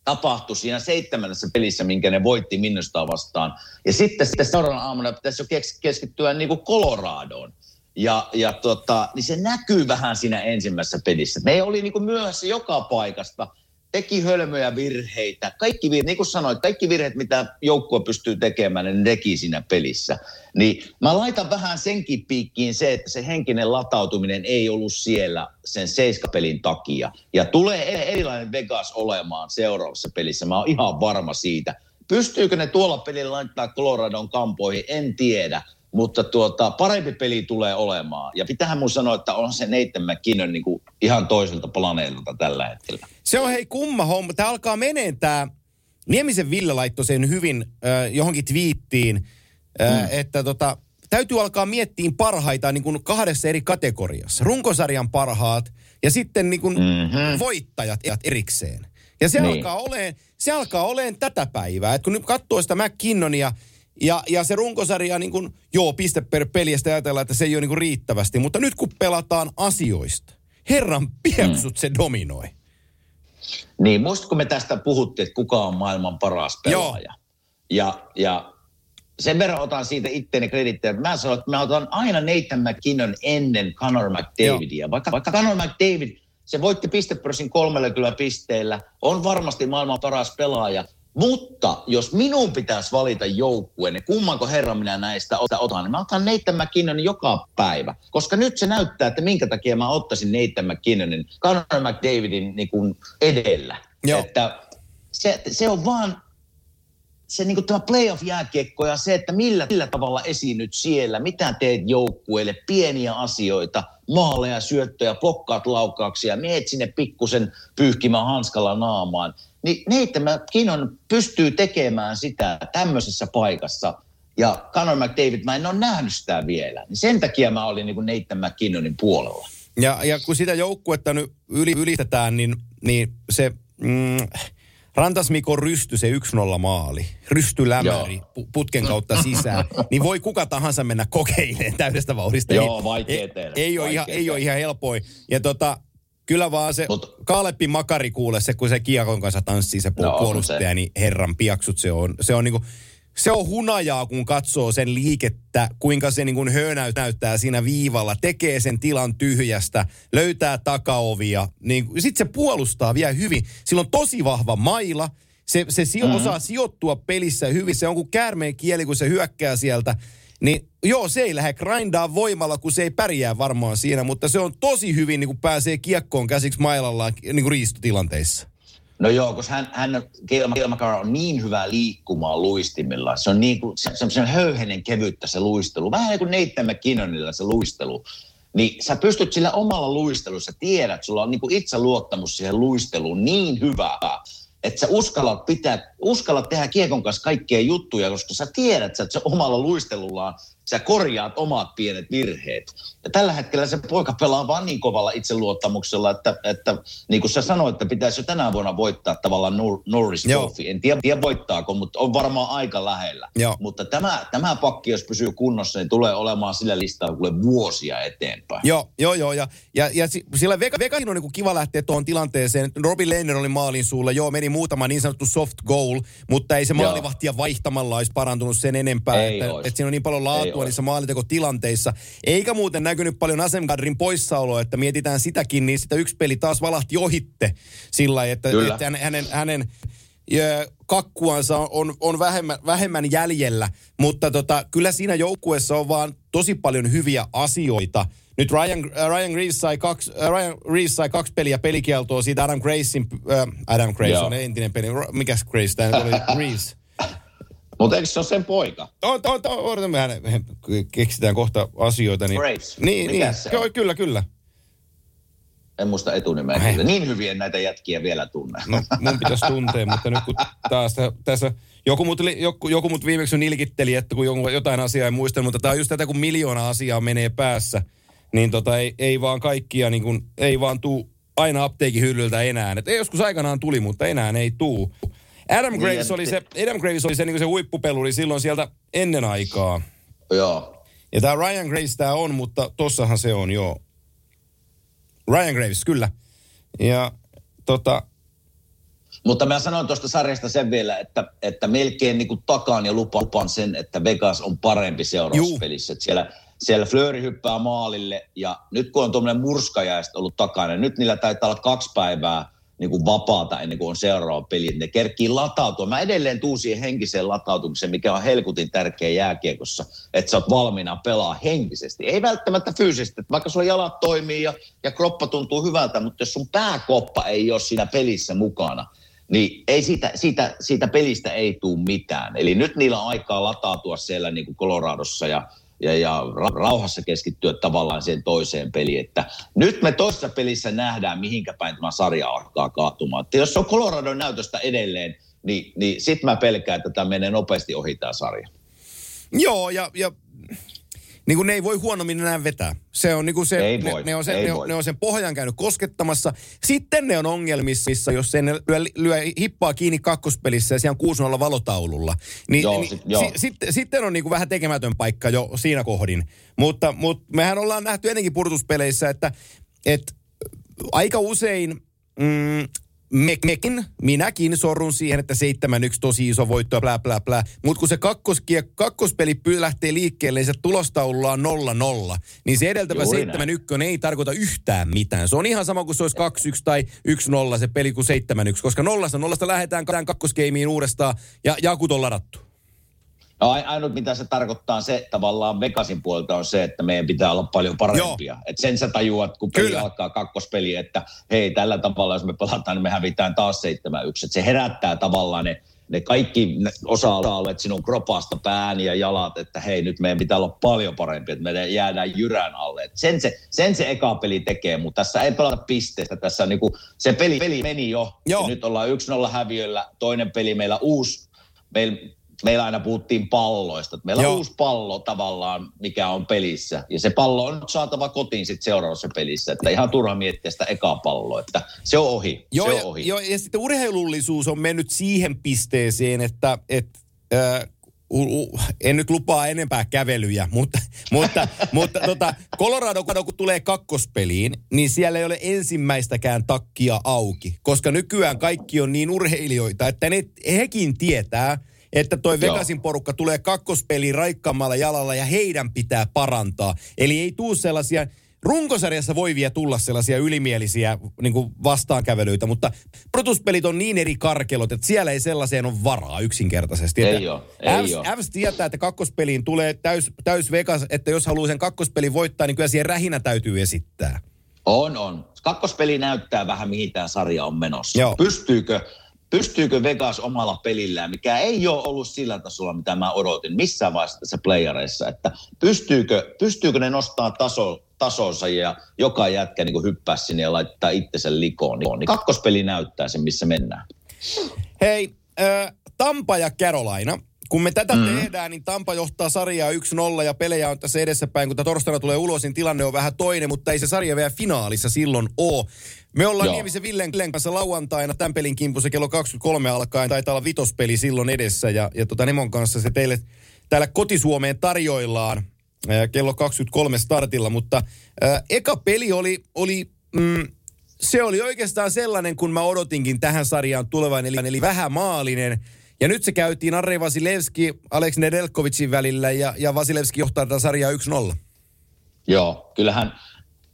tapahtui siinä seitsemännessä pelissä, minkä ne voitti Minnesota vastaan. Ja sitten, sitten seuraavana aamuna pitäisi jo kes- keskittyä niin kuin Coloradoon. Ja, ja tota, niin se näkyy vähän siinä ensimmäisessä pelissä. Me oli niin kuin myöhässä joka paikasta, teki hölmöjä virheitä. Kaikki virheet, niin kuin sanoit, kaikki virheet, mitä joukkue pystyy tekemään, niin ne teki siinä pelissä. Niin mä laitan vähän senkin piikkiin se, että se henkinen latautuminen ei ollut siellä sen seiskapelin takia. Ja tulee e- erilainen Vegas olemaan seuraavassa pelissä. Mä oon ihan varma siitä. Pystyykö ne tuolla pelillä laittaa Coloradon kampoihin, en tiedä. Mutta tuota, parempi peli tulee olemaan. Ja pitähän mun sanoa, että on se Nathan McKinnon niin kuin ihan toiselta planeetalta tällä hetkellä. Se on hei kumma homma. Tämä alkaa meneen tämä, Niemisen Ville laittoi sen hyvin äh, johonkin twiittiin, äh, mm. että tota, täytyy alkaa miettiä parhaita niin kuin kahdessa eri kategoriassa. Runkosarjan parhaat ja sitten niin kuin Mhm. voittajat erikseen. Ja se, Niin. alkaa oleen, se alkaa oleen tätä päivää. Et kun nyt katsoo sitä McKinnonia ja, ja se runkosarja, niin kuin, joo, piste per peli, ja sitten ajatellaan, että se ei ole niin kuin riittävästi. Mutta nyt kun pelataan asioista, herran pieksut mm. se dominoi. Niin, muistatko me tästä puhuttiin, että kuka on maailman paras pelaaja? Ja, ja sen verran otan siitä itteeni kredittiä, että mä sanon, että mä otan aina Nathan McKinnon ennen Conor McDavidia. Vaikka, vaikka Conor McDavid Se voitti pistepörssin 30 pisteellä, on varmasti maailman paras pelaaja, mutta jos minun pitäisi valita joukkueen, niin kummanko herran minä näistä otan, niin mä otan Nathan McKinnon joka päivä. Koska nyt se näyttää, että minkä takia mä ottaisin Nathan McKinnonin Conor McDavidin niin kuin edellä. Joo. Että se, se on vaan se niin kuin tämä playoff-jääkiekko ja se, että millä, millä tavalla esiinnyt siellä, mitä teet joukkueelle, pieniä asioita, maaleja, syöttöjä, blokkaat laukauksia, meet sinne pikkusen pyyhkimään hanskalla naamaan. Niin Nathan McKinnon pystyy tekemään sitä tämmöisessä paikassa. Ja Conor McDavid, mä en ole nähnyt sitä vielä. Niin sen takia mä olin niin Nathan McKinnonin puolella. Ja, ja kun sitä joukkuetta nyt yli, ylistetään, niin, niin se... Mm, Rantas Mikon rysty, se 1-0 maali, rystylämäri pu- putken kautta sisään, niin voi kuka tahansa mennä kokeilemaan täydestä vauhdista. Joo, Ei- vaikea ei, tehdä, Ei ole, ihan, ei ole ihan helpoin. Ja tota, kyllä vaan se Mut- Kaaleppi Makari kuule, se kun se kiekon kanssa tanssii se No, puolustaja, se. niin herran piaksut se on. Se on niinku, se on hunajaa, kun katsoo sen liikettä, kuinka se niin kuin höönäyt näyttää siinä viivalla, tekee sen tilan tyhjästä, löytää takaovia. Niin, Sitten se puolustaa vielä hyvin. Sillä on tosi vahva maila. Se, se si- mm-hmm. osaa sijoittua pelissä hyvin. Se on kuin käärmeen kieli, kun se hyökkää sieltä. Niin joo, se ei lähde grindaa voimalla, kun se ei pärjää varmaan siinä, mutta se on tosi hyvin, niin kuin pääsee kiekkoon käsiksi mailallaan niin riistotilanteissa. No joo, koska hän, hän Kilmakar on niin hyvä liikkumaan luistimilla. Se on niin kuin, se, se on höyhenen kevyttä se luistelu. Vähän niin kuin Nathan McKinnonilla se luistelu. Niin sä pystyt sillä omalla luistelussa, tiedät, sulla on niin kuin itseluottamus siihen luisteluun niin hyvä, että sä uskallat, pitää, uskallat tehdä kiekon kanssa kaikkea juttuja, koska sä tiedät, että sä omalla luistelullaan sä korjaat omat pienet virheet. Ja tällä hetkellä se poika pelaa vaan niin kovalla itseluottamuksella, että, että niin kuin sä sanoit, että pitäisi jo tänä vuonna voittaa tavallaan Nor- Norris. Trophy. En tiedä, tiedä voittaako, mutta on varmaan aika lähellä. Joo. Mutta tämä, tämä pakki, jos pysyy kunnossa, niin tulee olemaan sillä listalla kuule vuosia eteenpäin. Joo, joo, joo. Ja, ja, ja si- sillä Vega, Vegasin on niin kiva lähteä tuohon tilanteeseen. Robin Lehner oli maalin suulla. Joo, meni muutama niin sanottu soft goal, mutta ei se maalivahtia vaihtamalla olisi parantunut sen enempää. Ei että, että siinä on niin paljon laatua ois. niissä maalitekotilanteissa. Eikä muuten näkynyt paljon Asemgardrin poissaoloa, että mietitään sitäkin, niin sitä yksi peli taas valahti ohitte sillä että, Kyllä. että hänen, hänen, kakkuansa on, on vähemmän, vähemmän jäljellä, mutta tota, kyllä siinä joukkueessa on vaan tosi paljon hyviä asioita. Nyt Ryan, äh, Ryan, Reeves sai kaksi, äh, Ryan Reeves sai kaksi peliä pelikieltoa siitä Adam Gracein, äh, Adam Grace Joo. on entinen peli, mikäs Grace tämä oli, Reeves. Mutta eikö se ole sen poika? On, on, on, odotan, mehän keksitään kohta asioita. Niin, Graves. Niin, niin. Se on? Kyllä, kyllä. En muista etunimeä. Ai. Niin hyvin en näitä jätkiä vielä tunne. No, mun pitäisi tuntea, mutta nyt kun taas tä- tässä, joku mut, li- joku, joku mut viimeksi nilkitteli, että kun jotain asiaa ei muista, mutta tämä on just tätä, kun miljoona asiaa menee päässä, niin tota ei, ei vaan kaikkia, niin kun, ei vaan tuu aina apteekin hyllyltä enää. Et ei joskus aikanaan tuli, mutta enää ei tuu. Adam Niin, Graves ja oli se, Adam Graves oli se, niin se huippupeluri silloin sieltä ennen aikaa. Joo. Ja tämä Ryan Graves tämä on, mutta tossahan se on, joo. Ryan Graves, kyllä. Ja tota, Mutta mä sanoin tuosta sarjasta sen vielä, että, että melkein niin kuin takaan ja lupaan, sen, että Vegas on parempi seurauspelissä. Että siellä, siellä Flööri hyppää maalille ja nyt kun on tuommoinen murskajäistä ollut takana, niin nyt niillä taitaa olla kaksi päivää niin kuin vapaata ennen kuin on seuraava peli. Ne kerkii latautua. Mä edelleen tuun siihen henkiseen latautumiseen, mikä on helkutin tärkeä jääkiekossa, että sä oot valmiina pelaa henkisesti. Ei välttämättä fyysisesti, että vaikka sulla jalat toimii ja, ja kroppa tuntuu hyvältä, mutta jos sun pääkoppa ei ole siinä pelissä mukana, niin ei siitä, siitä, siitä pelistä ei tule mitään. Eli nyt niillä on aikaa latautua siellä niin kuin Coloradossa ja, ja, ja ra- rauhassa keskittyä tavallaan siihen toiseen peliin. Että nyt me toisessa pelissä nähdään, mihinkä päin tämä sarja alkaa kaatumaan. Että jos on Coloradon näytöstä edelleen, niin, niin sit mä pelkään, että tämä menee nopeasti ohi tämä sarja. Joo, ja, ja niin kuin ne ei voi huonommin enää vetää. Se on niin kuin se, Ei ne, voi, ne, on se, ei ne, on, voi. ne on sen pohjan käynyt koskettamassa. Sitten ne on ongelmissa, jos se ne lyö, lyö hippaa kiinni kakkospelissä ja siellä on 6-0 valotaululla. Niin, Joo, niin, sit- joo. Si, sitten, sitten on niin kuin vähän tekemätön paikka jo siinä kohdin. Mutta, mutta mehän ollaan nähty ennenkin purtuspeleissä, että, että aika usein mm, me, mekin, minäkin sorrun siihen, että 7-1 tosi iso voitto ja blä blä blä. Mutta kun se kakkoskie, kakkospeli lähtee liikkeelle, niin se tulostaululla on 0-0. Niin se edeltävä 7-1 ei tarkoita yhtään mitään. Se on ihan sama kuin se olisi 2-1 tai 1-0 se peli kuin 7-1. Koska nollasta nollasta lähdetään kakkoskeimiin uudestaan ja jakut on ladattu. No, ainut mitä se tarkoittaa se tavallaan Vegasin puolelta on se, että meidän pitää olla paljon parempia. Et sen sä tajuat, kun peli Kyllä. alkaa kakkospeli, että hei tällä tavalla jos me pelataan, niin me hävitään taas 7-1. Et se herättää tavallaan ne, ne kaikki osa-alueet sinun kropasta, pään ja jalat, että hei nyt meidän pitää olla paljon parempi, että me jäädään jyrän alle. Et sen, se, sen se eka peli tekee, mutta tässä ei pelata pisteestä. Tässä niinku, se peli, peli meni jo. Joo. nyt ollaan 1-0 häviöllä, toinen peli meillä uusi. Meillä meillä aina puhuttiin palloista. Meillä Joo. on uusi pallo tavallaan, mikä on pelissä. Ja se pallo on nyt saatava kotiin sitten seuraavassa pelissä. Että ihan turha miettiä sitä ekaa palloa, että se on ohi. Joo, se on ohi. Jo, ja sitten urheilullisuus on mennyt siihen pisteeseen, että et, äh, en nyt lupaa enempää kävelyjä, mutta, mutta, mutta tota, Colorado, kun tulee kakkospeliin, niin siellä ei ole ensimmäistäkään takkia auki. Koska nykyään kaikki on niin urheilijoita, että ne, hekin tietää – että toi Vegasin porukka tulee kakkospeliin raikkaammalla jalalla ja heidän pitää parantaa. Eli ei tuu sellaisia, runkosarjassa voi vielä tulla sellaisia ylimielisiä niin kuin vastaankävelyitä, mutta protuspelit on niin eri karkelot, että siellä ei sellaiseen ole varaa yksinkertaisesti. Ei ole, ei ole. Tietää, että kakkospeliin tulee täys, täys Vegas, että jos haluaa sen kakkospelin voittaa, niin kyllä siihen rähinä täytyy esittää. On, on. Kakkospeli näyttää vähän, mihin tämä sarja on menossa. Joo. Pystyykö pystyykö Vegas omalla pelillään, mikä ei ole ollut sillä tasolla, mitä mä odotin missään vaiheessa tässä playareissa, että pystyykö, pystyykö ne nostaa taso, tasonsa ja joka jätkä niin hyppää sinne ja laittaa itsensä likoon. Niin kakkospeli näyttää sen, missä mennään. Hei, äh, Tampa ja Carolina. Kun me tätä mm. tehdään, niin Tampa johtaa sarjaa 1-0 ja pelejä on tässä edessäpäin. Kun torstaina tulee ulos, niin tilanne on vähän toinen, mutta ei se sarja vielä finaalissa silloin ole. Me ollaan Joo. Niemisen Villen kanssa lauantaina tämän pelin kimpussa kello 23 alkaen. Taitaa olla vitospeli silloin edessä ja, ja tota Nemon kanssa se teille täällä kotisuomeen tarjoillaan kello 23 startilla. Mutta ää, eka peli oli, oli mm, se oli oikeastaan sellainen, kun mä odotinkin tähän sarjaan tulevan, eli, eli vähän maalinen. Ja nyt se käytiin Arre Vasilevski, Alex Nedelkovicin välillä ja, ja Vasilevski johtaa tätä sarjaa 1-0. Joo, kyllähän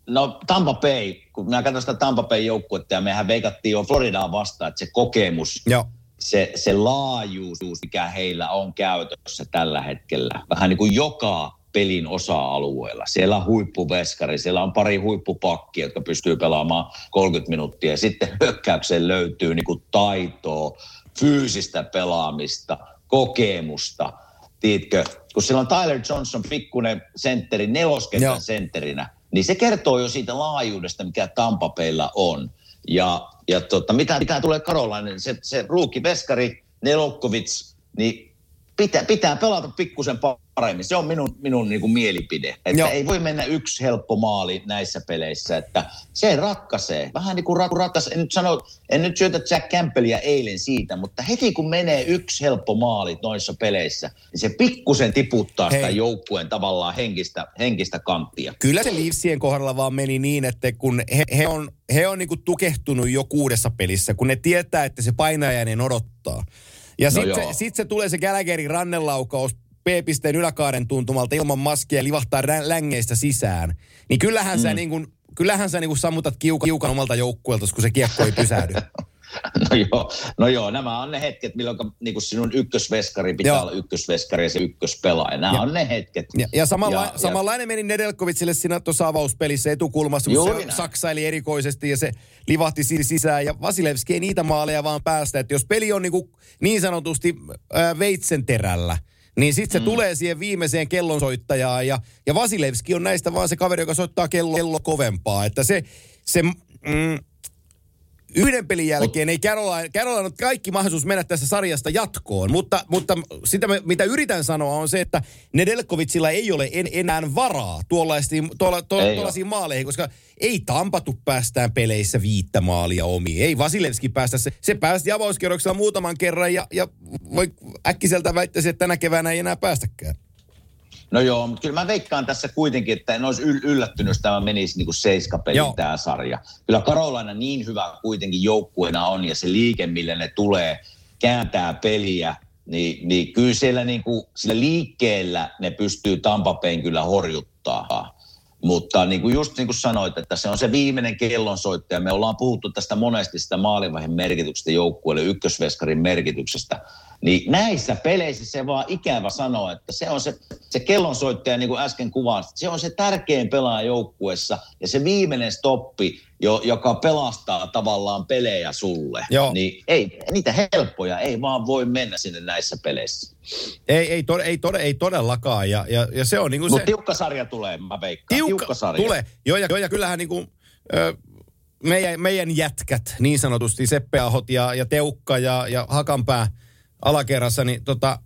No Tampa Bay, kun minä katson sitä Tampa Bay joukkuetta ja mehän veikattiin jo Floridaa vastaan, että se kokemus, Joo. Se, se laajuus, mikä heillä on käytössä tällä hetkellä, vähän niin kuin joka pelin osa-alueella. Siellä on huippuveskari, siellä on pari huippupakkia, jotka pystyy pelaamaan 30 minuuttia. Sitten hyökkäykseen löytyy niin kuin taitoa, fyysistä pelaamista, kokemusta. Tiedätkö, kun siellä on Tyler Johnson, pikkunen sentteri, neloskentän sentterinä – niin se kertoo jo siitä laajuudesta, mikä Tampapeilla on. Ja, ja tota, mitä, mitä tulee Karolainen, se, se ruuki veskari Nelokkovits, niin pitää, pitää pelata pikkusen paremmin. Se on minun, minun niin kuin mielipide. Että ei voi mennä yksi helppo maali näissä peleissä. Että se ratkaisee. Vähän niin kuin rat, ratas, en nyt, sano, en nyt syötä Jack Campbellia eilen siitä, mutta heti kun menee yksi helppo maali noissa peleissä, niin se pikkusen tiputtaa Hei. sitä joukkueen tavallaan henkistä, henkistä kanttia. Kyllä se Leafsien kohdalla vaan meni niin, että kun he, he on, he on niin kuin tukehtunut jo kuudessa pelissä, kun ne tietää, että se painajainen odottaa. Ja no sitten se, sit se tulee se Gallagherin rannelaukaus P-pisteen yläkaaren tuntumalta ilman maskia ja livahtaa längeistä sisään. Niin kyllähän mm. sä niin kuin, kyllähän sä niin kuin sammutat kiukan, kiukan omalta joukkueelta, kun se kiekko ei pysähdy. No joo, no joo, nämä on ne hetket, milloin niin kuin sinun ykkösveskari pitää joo. olla ykkösveskari ja se ykköspelaaja. Nämä ja, on ne hetket. Ja, ja, samalla, ja samanlainen ja, meni Nedelkovitsille siinä tuossa avauspelissä etukulmassa, kun se saksaili erikoisesti ja se livahti sisään. Ja Vasilevski ei niitä maaleja vaan päästä. Että jos peli on niin, kuin niin sanotusti äh, veitsen terällä, niin sitten se mm. tulee siihen viimeiseen kellonsoittajaan. Ja, ja Vasilevski on näistä vaan se kaveri, joka soittaa kello, kello kovempaa. Että se, se mm, Yhden pelin jälkeen ei Caroline, Caroline on kaikki mahdollisuus mennä tässä sarjasta jatkoon, mutta, mutta sitä mitä yritän sanoa on se, että Nedelkovitsilla ei ole en, enää varaa tuollaisiin, tuolla, tuollaisiin maaleihin, koska ei tampatu päästään peleissä viittä maalia omiin. Ei Vasilevski päästä, se, se päästi avauskierroksella muutaman kerran ja, ja voi äkkiseltä väittäisi, että tänä keväänä ei enää päästäkään. No joo, mutta kyllä mä veikkaan tässä kuitenkin, että en olisi yllättynyt, jos tämä menisi niin kuin seiskapeli tämä sarja. Kyllä Karolaina niin hyvä kuitenkin joukkueena on ja se liike, millä ne tulee, kääntää peliä, niin, niin kyllä siellä niin kuin, sillä liikkeellä ne pystyy Tampapein kyllä horjuttaa. Mutta niin kuin just niin kuin sanoit, että se on se viimeinen kellonsoittaja. Me ollaan puhuttu tästä monesti sitä maalivahin merkityksestä joukkueelle, ykkösveskarin merkityksestä. Niin näissä peleissä se vaan ikävä sanoa, että se on se, se kellonsoittaja, niin kuin äsken kuvaan, se on se tärkein pelaaja joukkueessa ja se viimeinen stoppi, jo, joka pelastaa tavallaan pelejä sulle. Joo. Niin ei, niitä helppoja ei vaan voi mennä sinne näissä peleissä. Ei, ei, tod- ei, tod- ei todellakaan. Ja, ja, ja se on niin kuin se... tiukka sarja tulee, mä veikkaan. Tiukka, tiukka sarja. Tulee. Joo, ja, joo, ja kyllähän niin kuin, ö, meidän, meidän jätkät, niin sanotusti Seppe Ahot ja, ja Teukka ja, ja Hakanpää alakerrassa, niin tota,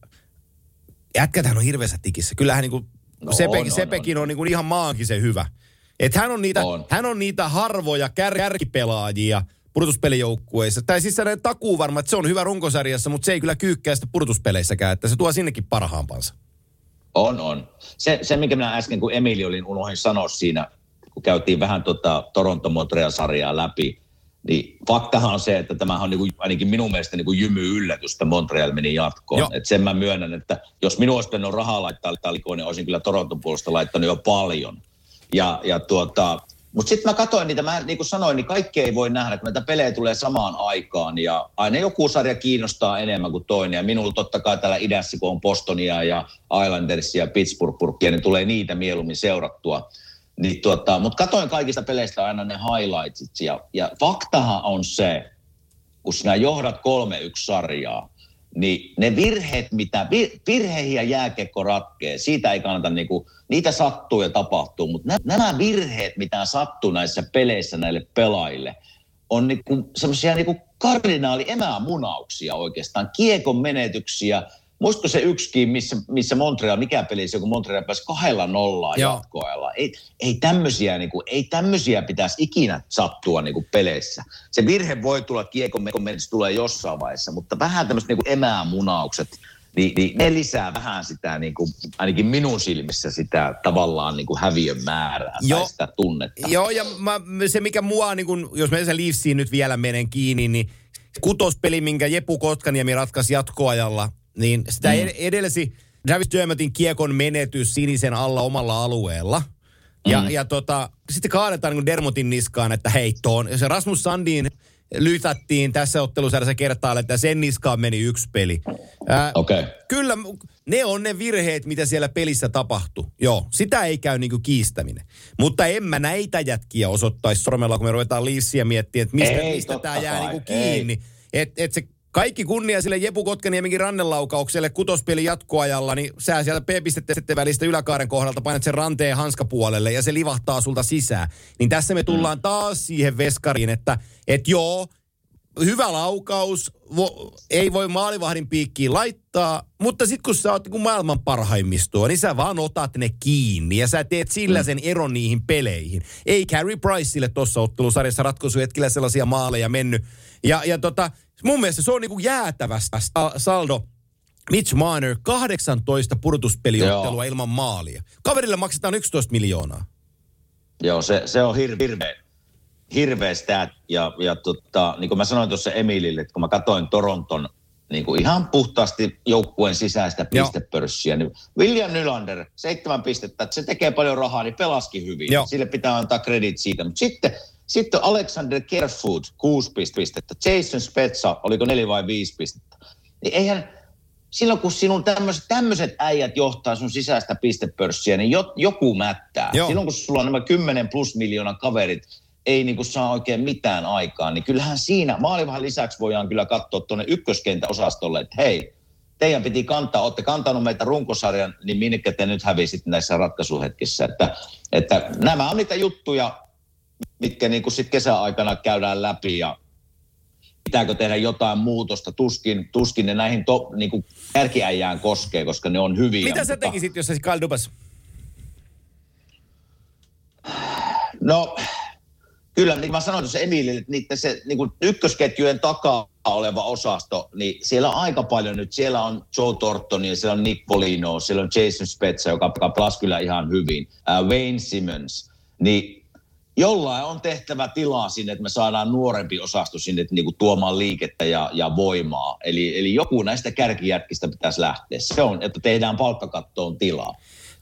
jätkäthän on hirveässä tikissä. Kyllähän niin kuin no, Sepe, on, Sepekin on, on, on niin kuin ihan maankin se hyvä. Et hän, on niitä, on. hän on niitä harvoja kär, kärkipelaajia pudotuspelijoukkueissa. Tai siis sellainen takuu varma, että se on hyvä runkosarjassa, mutta se ei kyllä kyykkää sitä pudotuspeleissäkään, että se tuo sinnekin parhaampansa. On, on. Se, se minkä minä äsken, kun Emili olin, unohdin sanoa siinä, kun käytiin vähän tota Toronto Montreal-sarjaa läpi, niin faktahan on se, että tämä on niin kuin, ainakin minun mielestä niin kuin jymy yllätys, että Montreal meni jatkoon. Et sen mä myönnän, että jos minun olisi pitänyt rahaa laittaa likoon, niin olisin kyllä Toronton puolesta laittanut jo paljon. Ja, ja tuota, mutta sitten mä katsoin niitä, mä niin kuin sanoin, niin kaikki ei voi nähdä, kun näitä pelejä tulee samaan aikaan ja aina joku sarja kiinnostaa enemmän kuin toinen. Ja minulla totta kai täällä idässä, kun on Bostonia ja Islandersia ja Pittsburgh-purkkia, niin tulee niitä mieluummin seurattua. Niin tuota, Mutta katoin kaikista peleistä aina ne highlightsit ja, ja faktahan on se, kun sinä johdat 3-1 sarjaa, niin ne virheet, mitä virheihin ja jääkekko ratkee, siitä ei kannata niinku, niitä sattuu ja tapahtuu, mutta nämä virheet, mitä sattuu näissä peleissä näille pelaajille, on niinku semmoisia niinku kardinaali emämunauksia oikeastaan, kiekon menetyksiä, Muistatko se yksikin, missä, missä Montreal, mikä peli se, kun Montreal pääsi kahdella nollaa jatkoajalla. Ei, ei, tämmöisiä, niin kuin, ei tämmöisiä pitäisi ikinä sattua niin kuin peleissä. Se virhe voi tulla kiekon menetys tulee jossain vaiheessa, mutta vähän tämmöiset niin emämunaukset, niin, niin ne lisää vähän sitä, niin kuin, ainakin minun silmissä sitä tavallaan niin kuin häviön määrää Joo. tai sitä tunnetta. Joo, ja mä, se mikä mua, niin kuin, jos me se Leafsiin nyt vielä menen kiinni, niin kutospeli, minkä Jepu Kotkaniemi ratkaisi jatkoajalla – niin sitä mm. edelsi Travis Dermottin kiekon menetys sinisen alla omalla alueella. Ja, mm. ja tota, sitten kaadetaan niin Dermotin niskaan, että heittoon. Se Rasmus Sandin lytättiin tässä ottelusarjassa kertaa, että sen niskaan meni yksi peli. Ää, okay. Kyllä, ne on ne virheet, mitä siellä pelissä tapahtui. Joo, sitä ei käy niinku kiistäminen. Mutta en mä näitä jätkiä osoittaisi sormella, kun me ruvetaan liissiä miettiä, että mistä, mistä tämä jää niinku kiinni. Että et se kaikki kunnia sille Jepu Kotkaniemenkin rannelaukaukselle kutospeli jatkoajalla, niin sä sieltä P-pistettä välistä yläkaaren kohdalta painat sen ranteen hanskapuolelle ja se livahtaa sulta sisään. Niin tässä me tullaan taas siihen veskariin, että et joo, hyvä laukaus, vo, ei voi maalivahdin piikkiin laittaa, mutta sitten kun sä oot niin maailman parhaimmistoa, niin sä vaan otat ne kiinni ja sä teet sillä sen eron niihin peleihin. Ei Carey Priceille tuossa ottelusarjassa ratkaisuhetkillä sellaisia maaleja mennyt. Ja, ja tota, mun mielestä se on niinku jäätävästä saldo. Mitch Marner, 18 pudotuspeliottelua ilman maalia. Kaverille maksetaan 11 miljoonaa. Joo, se, se on hirveä, hirveä, hirveä stat. Ja, ja tota, niin kuin mä sanoin tuossa Emilille, että kun mä katsoin Toronton niin kuin ihan puhtaasti joukkueen sisäistä pistepörssiä, niin William Nylander, seitsemän pistettä, että se tekee paljon rahaa, niin pelaski hyvin. Joo. Sille pitää antaa kredit siitä. Mutta sitten sitten Alexander Kerfoot, kuusi pistettä. Jason Spetsa, oliko neljä vai viisi pistettä. Niin eihän, silloin kun sinun tämmöiset äijät johtaa sun sisäistä pistepörssiä, niin jo, joku mättää. Joo. Silloin kun sulla on nämä 10 plus miljoonaa kaverit, ei niin kuin saa oikein mitään aikaa, niin kyllähän siinä maalivahan lisäksi voidaan kyllä katsoa tuonne ykköskentäosastolle, että hei, teidän piti kantaa, olette kantanut meitä runkosarjan, niin minnekä te nyt hävisit näissä ratkaisuhetkissä. Että, että nämä on niitä juttuja, mitkä niin kuin sit kesäaikana käydään läpi ja pitääkö tehdä jotain muutosta. Tuskin, tuskin ne näihin to, niin kuin kärkiäjään koskee, koska ne on hyviä. Mitä sä tekisit, jos se Kyle Dubas? No, kyllä, niin mä sanoin tuossa Emilille, että niitä se niin kuin ykkösketjujen takaa oleva osasto, niin siellä on aika paljon nyt. Siellä on Joe Torton ja siellä on Nick Polino, siellä on Jason Spezza, joka pelasi kyllä ihan hyvin. Uh, Wayne Simmons. Niin jollain on tehtävä tilaa sinne, että me saadaan nuorempi osasto sinne niin kuin tuomaan liikettä ja, ja voimaa. Eli, eli joku näistä kärkijätkistä pitäisi lähteä. Se on, että tehdään palkkakattoon tilaa.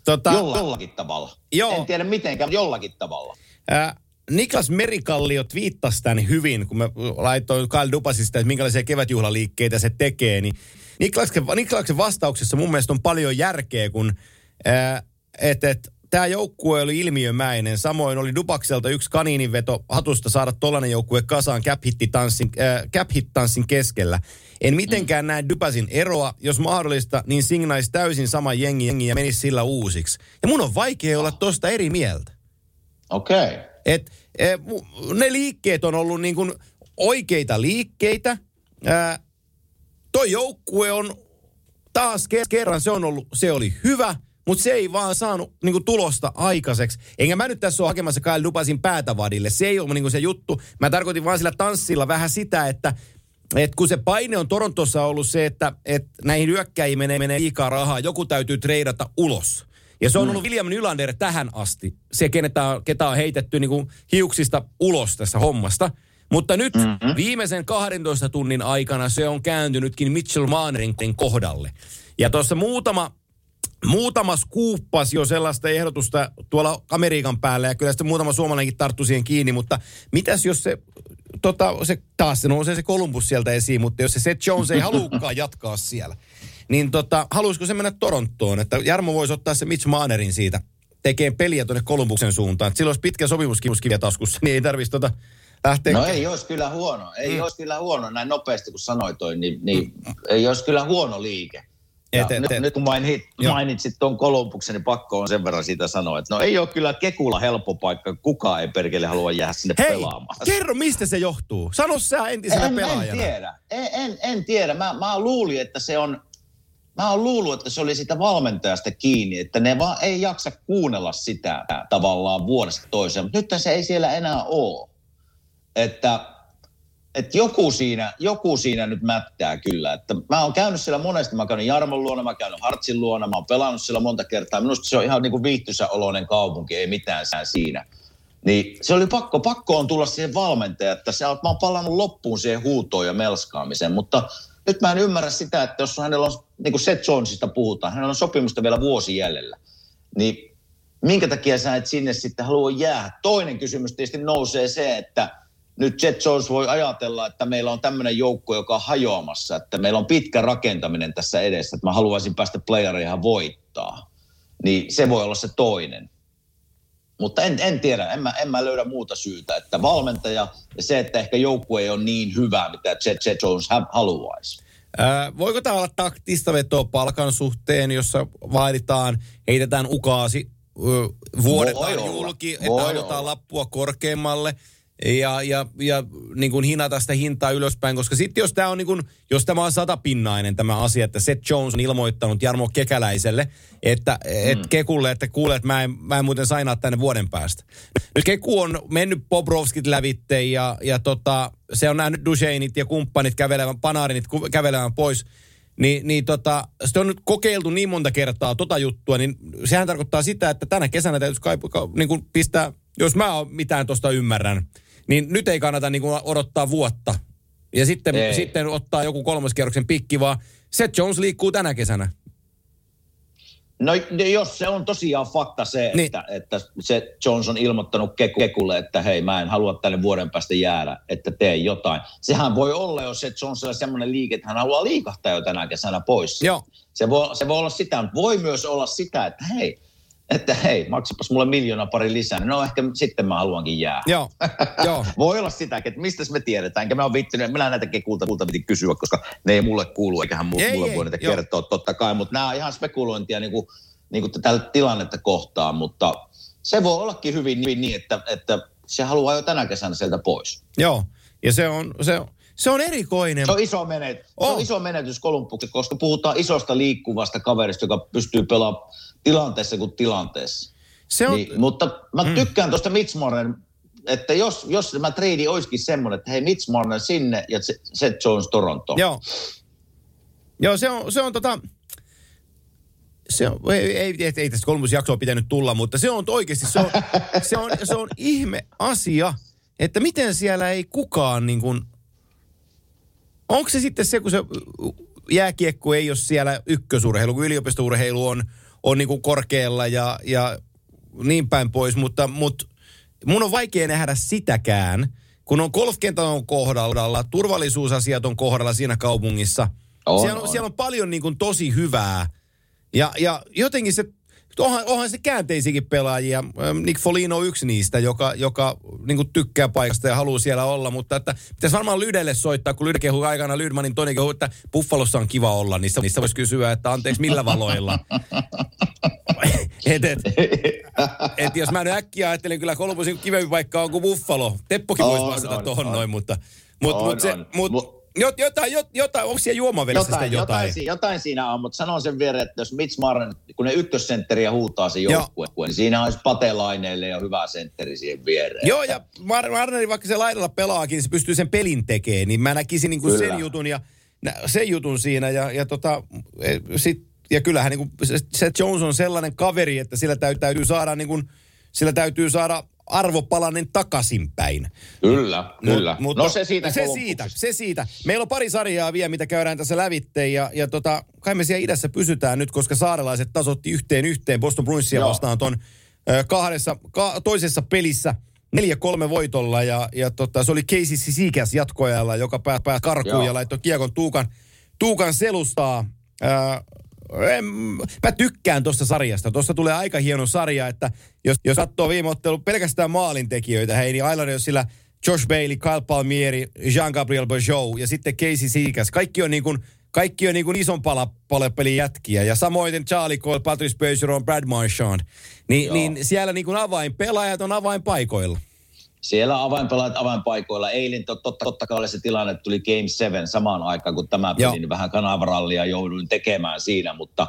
Tota, jollakin tavalla. Joo. En tiedä mitenkään, mutta jollakin tavalla. Ää, Niklas Merikalliot viittasi tämän hyvin, kun mä laitoin Kyle Dupasista, että minkälaisia kevätjuhlaliikkeitä se tekee, niin Niklaksen, Niklaksen vastauksessa mun mielestä on paljon järkeä, kun että et, tämä joukkue oli ilmiömäinen. Samoin oli Dupakselta yksi kaniininveto hatusta saada tollainen joukkue kasaan cap-hit-tanssin, äh, cap-hit-tanssin keskellä. En mitenkään mm. näe Dupasin eroa. Jos mahdollista, niin signaisi täysin sama jengi, jengi ja menisi sillä uusiksi. Ja mun on vaikea olla tosta eri mieltä. Okei. Okay. Et, et, ne liikkeet on ollut niin kuin oikeita liikkeitä. Ää, toi joukkue on taas kerran, se on ollut, se oli hyvä, mutta se ei vaan saanut niin kuin, tulosta aikaiseksi. Enkä mä nyt tässä ole hakemassa Kyle Dupasin päätä vadille. Se ei ole niin kuin, se juttu. Mä tarkoitin vaan sillä tanssilla vähän sitä, että et kun se paine on Torontossa ollut se, että et näihin hyökkäjiin menee, menee liikaa rahaa, joku täytyy treidata ulos. Ja se on ollut mm. William Nylander tähän asti, se kenetä on, ketä on heitetty niin kuin hiuksista ulos tässä hommasta. Mutta nyt mm-hmm. viimeisen 12 tunnin aikana se on kääntynytkin Mitchell Maanerin kohdalle. Ja tuossa muutama, muutama skuuppas jo sellaista ehdotusta tuolla Amerikan päällä ja kyllä sitten muutama suomalainenkin tarttu siihen kiinni, mutta mitäs jos se, tota, se taas se nousee se Columbus sieltä esiin, mutta jos se Seth Jones ei halukaan jatkaa siellä, niin tota, haluaisiko se mennä Torontoon? Että Jarmo voisi ottaa se Mitch Maanerin siitä tekee peliä tuonne Kolumbuksen suuntaan. Että sillä olisi pitkä sopimuskivuskiviä taskussa, niin ei tarvitsisi tota lähteä. No ei olisi kyllä huono. Ei mm. olisi kyllä huono näin nopeasti kuin sanoit toi, niin, niin mm. ei olisi kyllä huono liike. Et, et, nyt, et. nyt kun mainit, mainitsit tuon Kolumbuksen, niin pakko on sen verran siitä sanoa, että no ei ole kyllä Kekula helppo paikka, kukaan ei perkele halua jäädä sinne Hei, pelaamaan. kerro mistä se johtuu. Sano sä entisenä en, pelaajana. En tiedä, en, en, en tiedä. Mä, mä luulin, että se on, mä oon luullut, että se oli sitä valmentajasta kiinni, että ne vaan ei jaksa kuunnella sitä tavallaan vuodesta toiseen. Mutta nyt se ei siellä enää ole. Että, että joku, siinä, joku siinä nyt mättää kyllä. Että mä oon käynyt siellä monesti, mä käynyt Jarmon luona, mä käynyt Hartsin luona, mä oon pelannut siellä monta kertaa. Minusta se on ihan niin kuin viihtysä oloinen kaupunki, ei mitään sää siinä. Niin se oli pakko, pakko on tulla siihen valmentaja, että se, mä oon palannut loppuun siihen huutoon ja melskaamiseen, mutta nyt mä en ymmärrä sitä, että jos hänellä on, niin kuin Seth Jonesista puhutaan, hänellä on sopimusta vielä vuosi jäljellä, niin minkä takia sä et sinne sitten halua jäädä? Toinen kysymys tietysti nousee se, että nyt Jet Jones voi ajatella, että meillä on tämmöinen joukko, joka on hajoamassa, että meillä on pitkä rakentaminen tässä edessä, että mä haluaisin päästä playereihin voittaa. Niin se voi olla se toinen. Mutta en, en tiedä, en mä, en mä löydä muuta syytä, että valmentaja ja se, että ehkä joukkue ei ole niin hyvä, mitä Jet, Jet Jones haluaisi. Ää, voiko tämä olla taktista vetoa palkan suhteen, jossa vaaditaan, heitetään ukaasi, vuodetaan julki, että lappua korkeammalle – ja, ja, ja niin kuin hinata sitä hintaa ylöspäin, koska sitten jos tämä on niin kuin, jos tämä on satapinnainen tämä asia, että Seth Jones on ilmoittanut Jarmo Kekäläiselle, että mm. et Kekulle, että kuulee, että mä en, mä en muuten sainaa tänne vuoden päästä. Nyt Keku on mennyt Bobrovskit lävitte ja, ja tota, se on nähnyt Ducheinit ja kumppanit kävelevän, Panarinit kävelevän pois, niin, niin tota, se on nyt kokeiltu niin monta kertaa tota juttua, niin sehän tarkoittaa sitä, että tänä kesänä täytyisi kai, niin kuin pistää, jos mä mitään tuosta ymmärrän, niin nyt ei kannata niin kuin odottaa vuotta. Ja sitten, sitten ottaa joku kolmoskierroksen pikki, vaan Seth Jones liikkuu tänä kesänä. No jos se on tosiaan fakta se, niin. että, että se Jones on ilmoittanut Kekulle, että hei mä en halua tänne vuoden päästä jäädä, että tee jotain. Sehän voi olla, jos se Jones on semmoinen liike, että hän haluaa liikahtaa jo tänä kesänä pois. Joo. Se voi, se voi olla sitä, mutta voi myös olla sitä, että hei, että hei, maksapas mulle miljoona pari lisää. No ehkä sitten mä haluankin jää. Joo, joo. Voi olla sitäkin, että mistä me tiedetään. Enkä mä oon viittinyt, minä näitä kekulta kulta piti kysyä, koska ne ei mulle kuulu, eikä hän mulle, ei, mulle ei, voi niitä joo. kertoa totta kai. Mutta nämä on ihan spekulointia niin kuin, niin kuin tätä tilannetta kohtaan, mutta se voi ollakin hyvin niin, niin että, että se haluaa jo tänä kesänä sieltä pois. Joo, ja se on, se on, se on erikoinen. Se on iso menetys, oh. se on iso menetys Kolumbuksessa, koska puhutaan isosta liikkuvasta kaverista, joka pystyy pelaamaan tilanteessa kuin tilanteessa. Se on... niin, mutta mä mm. tykkään tuosta Mitch Moren että jos, jos tämä trade olisikin semmoinen, että hei Mitch Marner sinne ja Seth Jones Toronto. Joo. Joo, se on, se on tota, se on, ei, ei, ei, ei tästä kolmosjaksoa pitänyt tulla, mutta se on oikeasti, se on, se on, se on ihme asia, että miten siellä ei kukaan niin kuin, onko se sitten se, kun se jääkiekko ei ole siellä ykkösurheilu, kun yliopistourheilu on, on niin kuin korkealla ja, ja niin päin pois, mutta, mutta mun on vaikea nähdä sitäkään, kun on golfkentän on kohdalla, turvallisuusasiat on kohdalla siinä kaupungissa. On, siellä, on, on. siellä on paljon niin kuin tosi hyvää. Ja, ja jotenkin se onhan, onhan se käänteisiäkin pelaajia. Nick Folino on yksi niistä, joka, joka niin tykkää paikasta ja haluaa siellä olla, mutta että pitäisi varmaan Lydelle soittaa, kun Lyde kehui aikana Lydmanin toinen kehui, että Buffalossa on kiva olla, niissä, niissä voisi kysyä, että anteeksi millä valoilla. et, et, et, jos mä nyt äkkiä ajattelen, kyllä Kolmosin kivempi paikka on kuin Buffalo. Teppokin voisi vastata tuohon noin, mutta, mutta, mutta, se, mutta Jot, jotain, jot, jotain, onko siellä juomavelissä jotain, jotain? Jotain, jotain siinä on, mutta sanon sen vielä, että jos Mitch Marren, kun ne ykkössentteriä huutaa se joukkue, niin siinä olisi Pate ja hyvä sentteri siihen viereen. Joo, ja Mar- Marneri, vaikka se laidalla pelaakin, niin se pystyy sen pelin tekemään, niin mä näkisin niin kuin sen jutun ja sen jutun siinä, ja, ja, tota, e, sit, ja kyllähän niin kuin, se Jones on sellainen kaveri, että sillä täytyy saada niin kuin, sillä täytyy saada arvopalanen takaisinpäin. Kyllä, kyllä. Mutta no se siitä se siitä, se siitä. Meillä on pari sarjaa vielä, mitä käydään tässä lävitteen ja, ja tota, kai me siellä idässä pysytään nyt, koska saarelaiset tasotti yhteen yhteen Boston Bruinsia vastaan ton ö, kahdessa, ka, toisessa pelissä neljä kolme voitolla ja, ja tota, se oli Casey Sisikäs jatkoajalla, joka pää, pää karkuun ja laittoi kiekon Tuukan, Tuukan selustaa. Ö, en, mä tykkään tuosta sarjasta. Tuosta tulee aika hieno sarja, että jos, jos katsoo viime ottelu pelkästään maalintekijöitä, hei, niin Islanders sillä Josh Bailey, Kyle Palmieri, Jean-Gabriel Bajot ja sitten Casey Seagas. Kaikki on niin kuin, kaikki on niin kuin ison palapelin jätkiä. Ja samoin Charlie Cole, Patrice Bergeron, Brad Marchand. Niin, niin siellä niin kuin avainpelaajat on avainpaikoilla. Siellä avainpelaajat avainpaikoilla. Eilen totta, totta kai oli se tilanne, että tuli Game 7 samaan aikaan, kun tämä peli, niin vähän kanavarallia jouduin tekemään siinä, mutta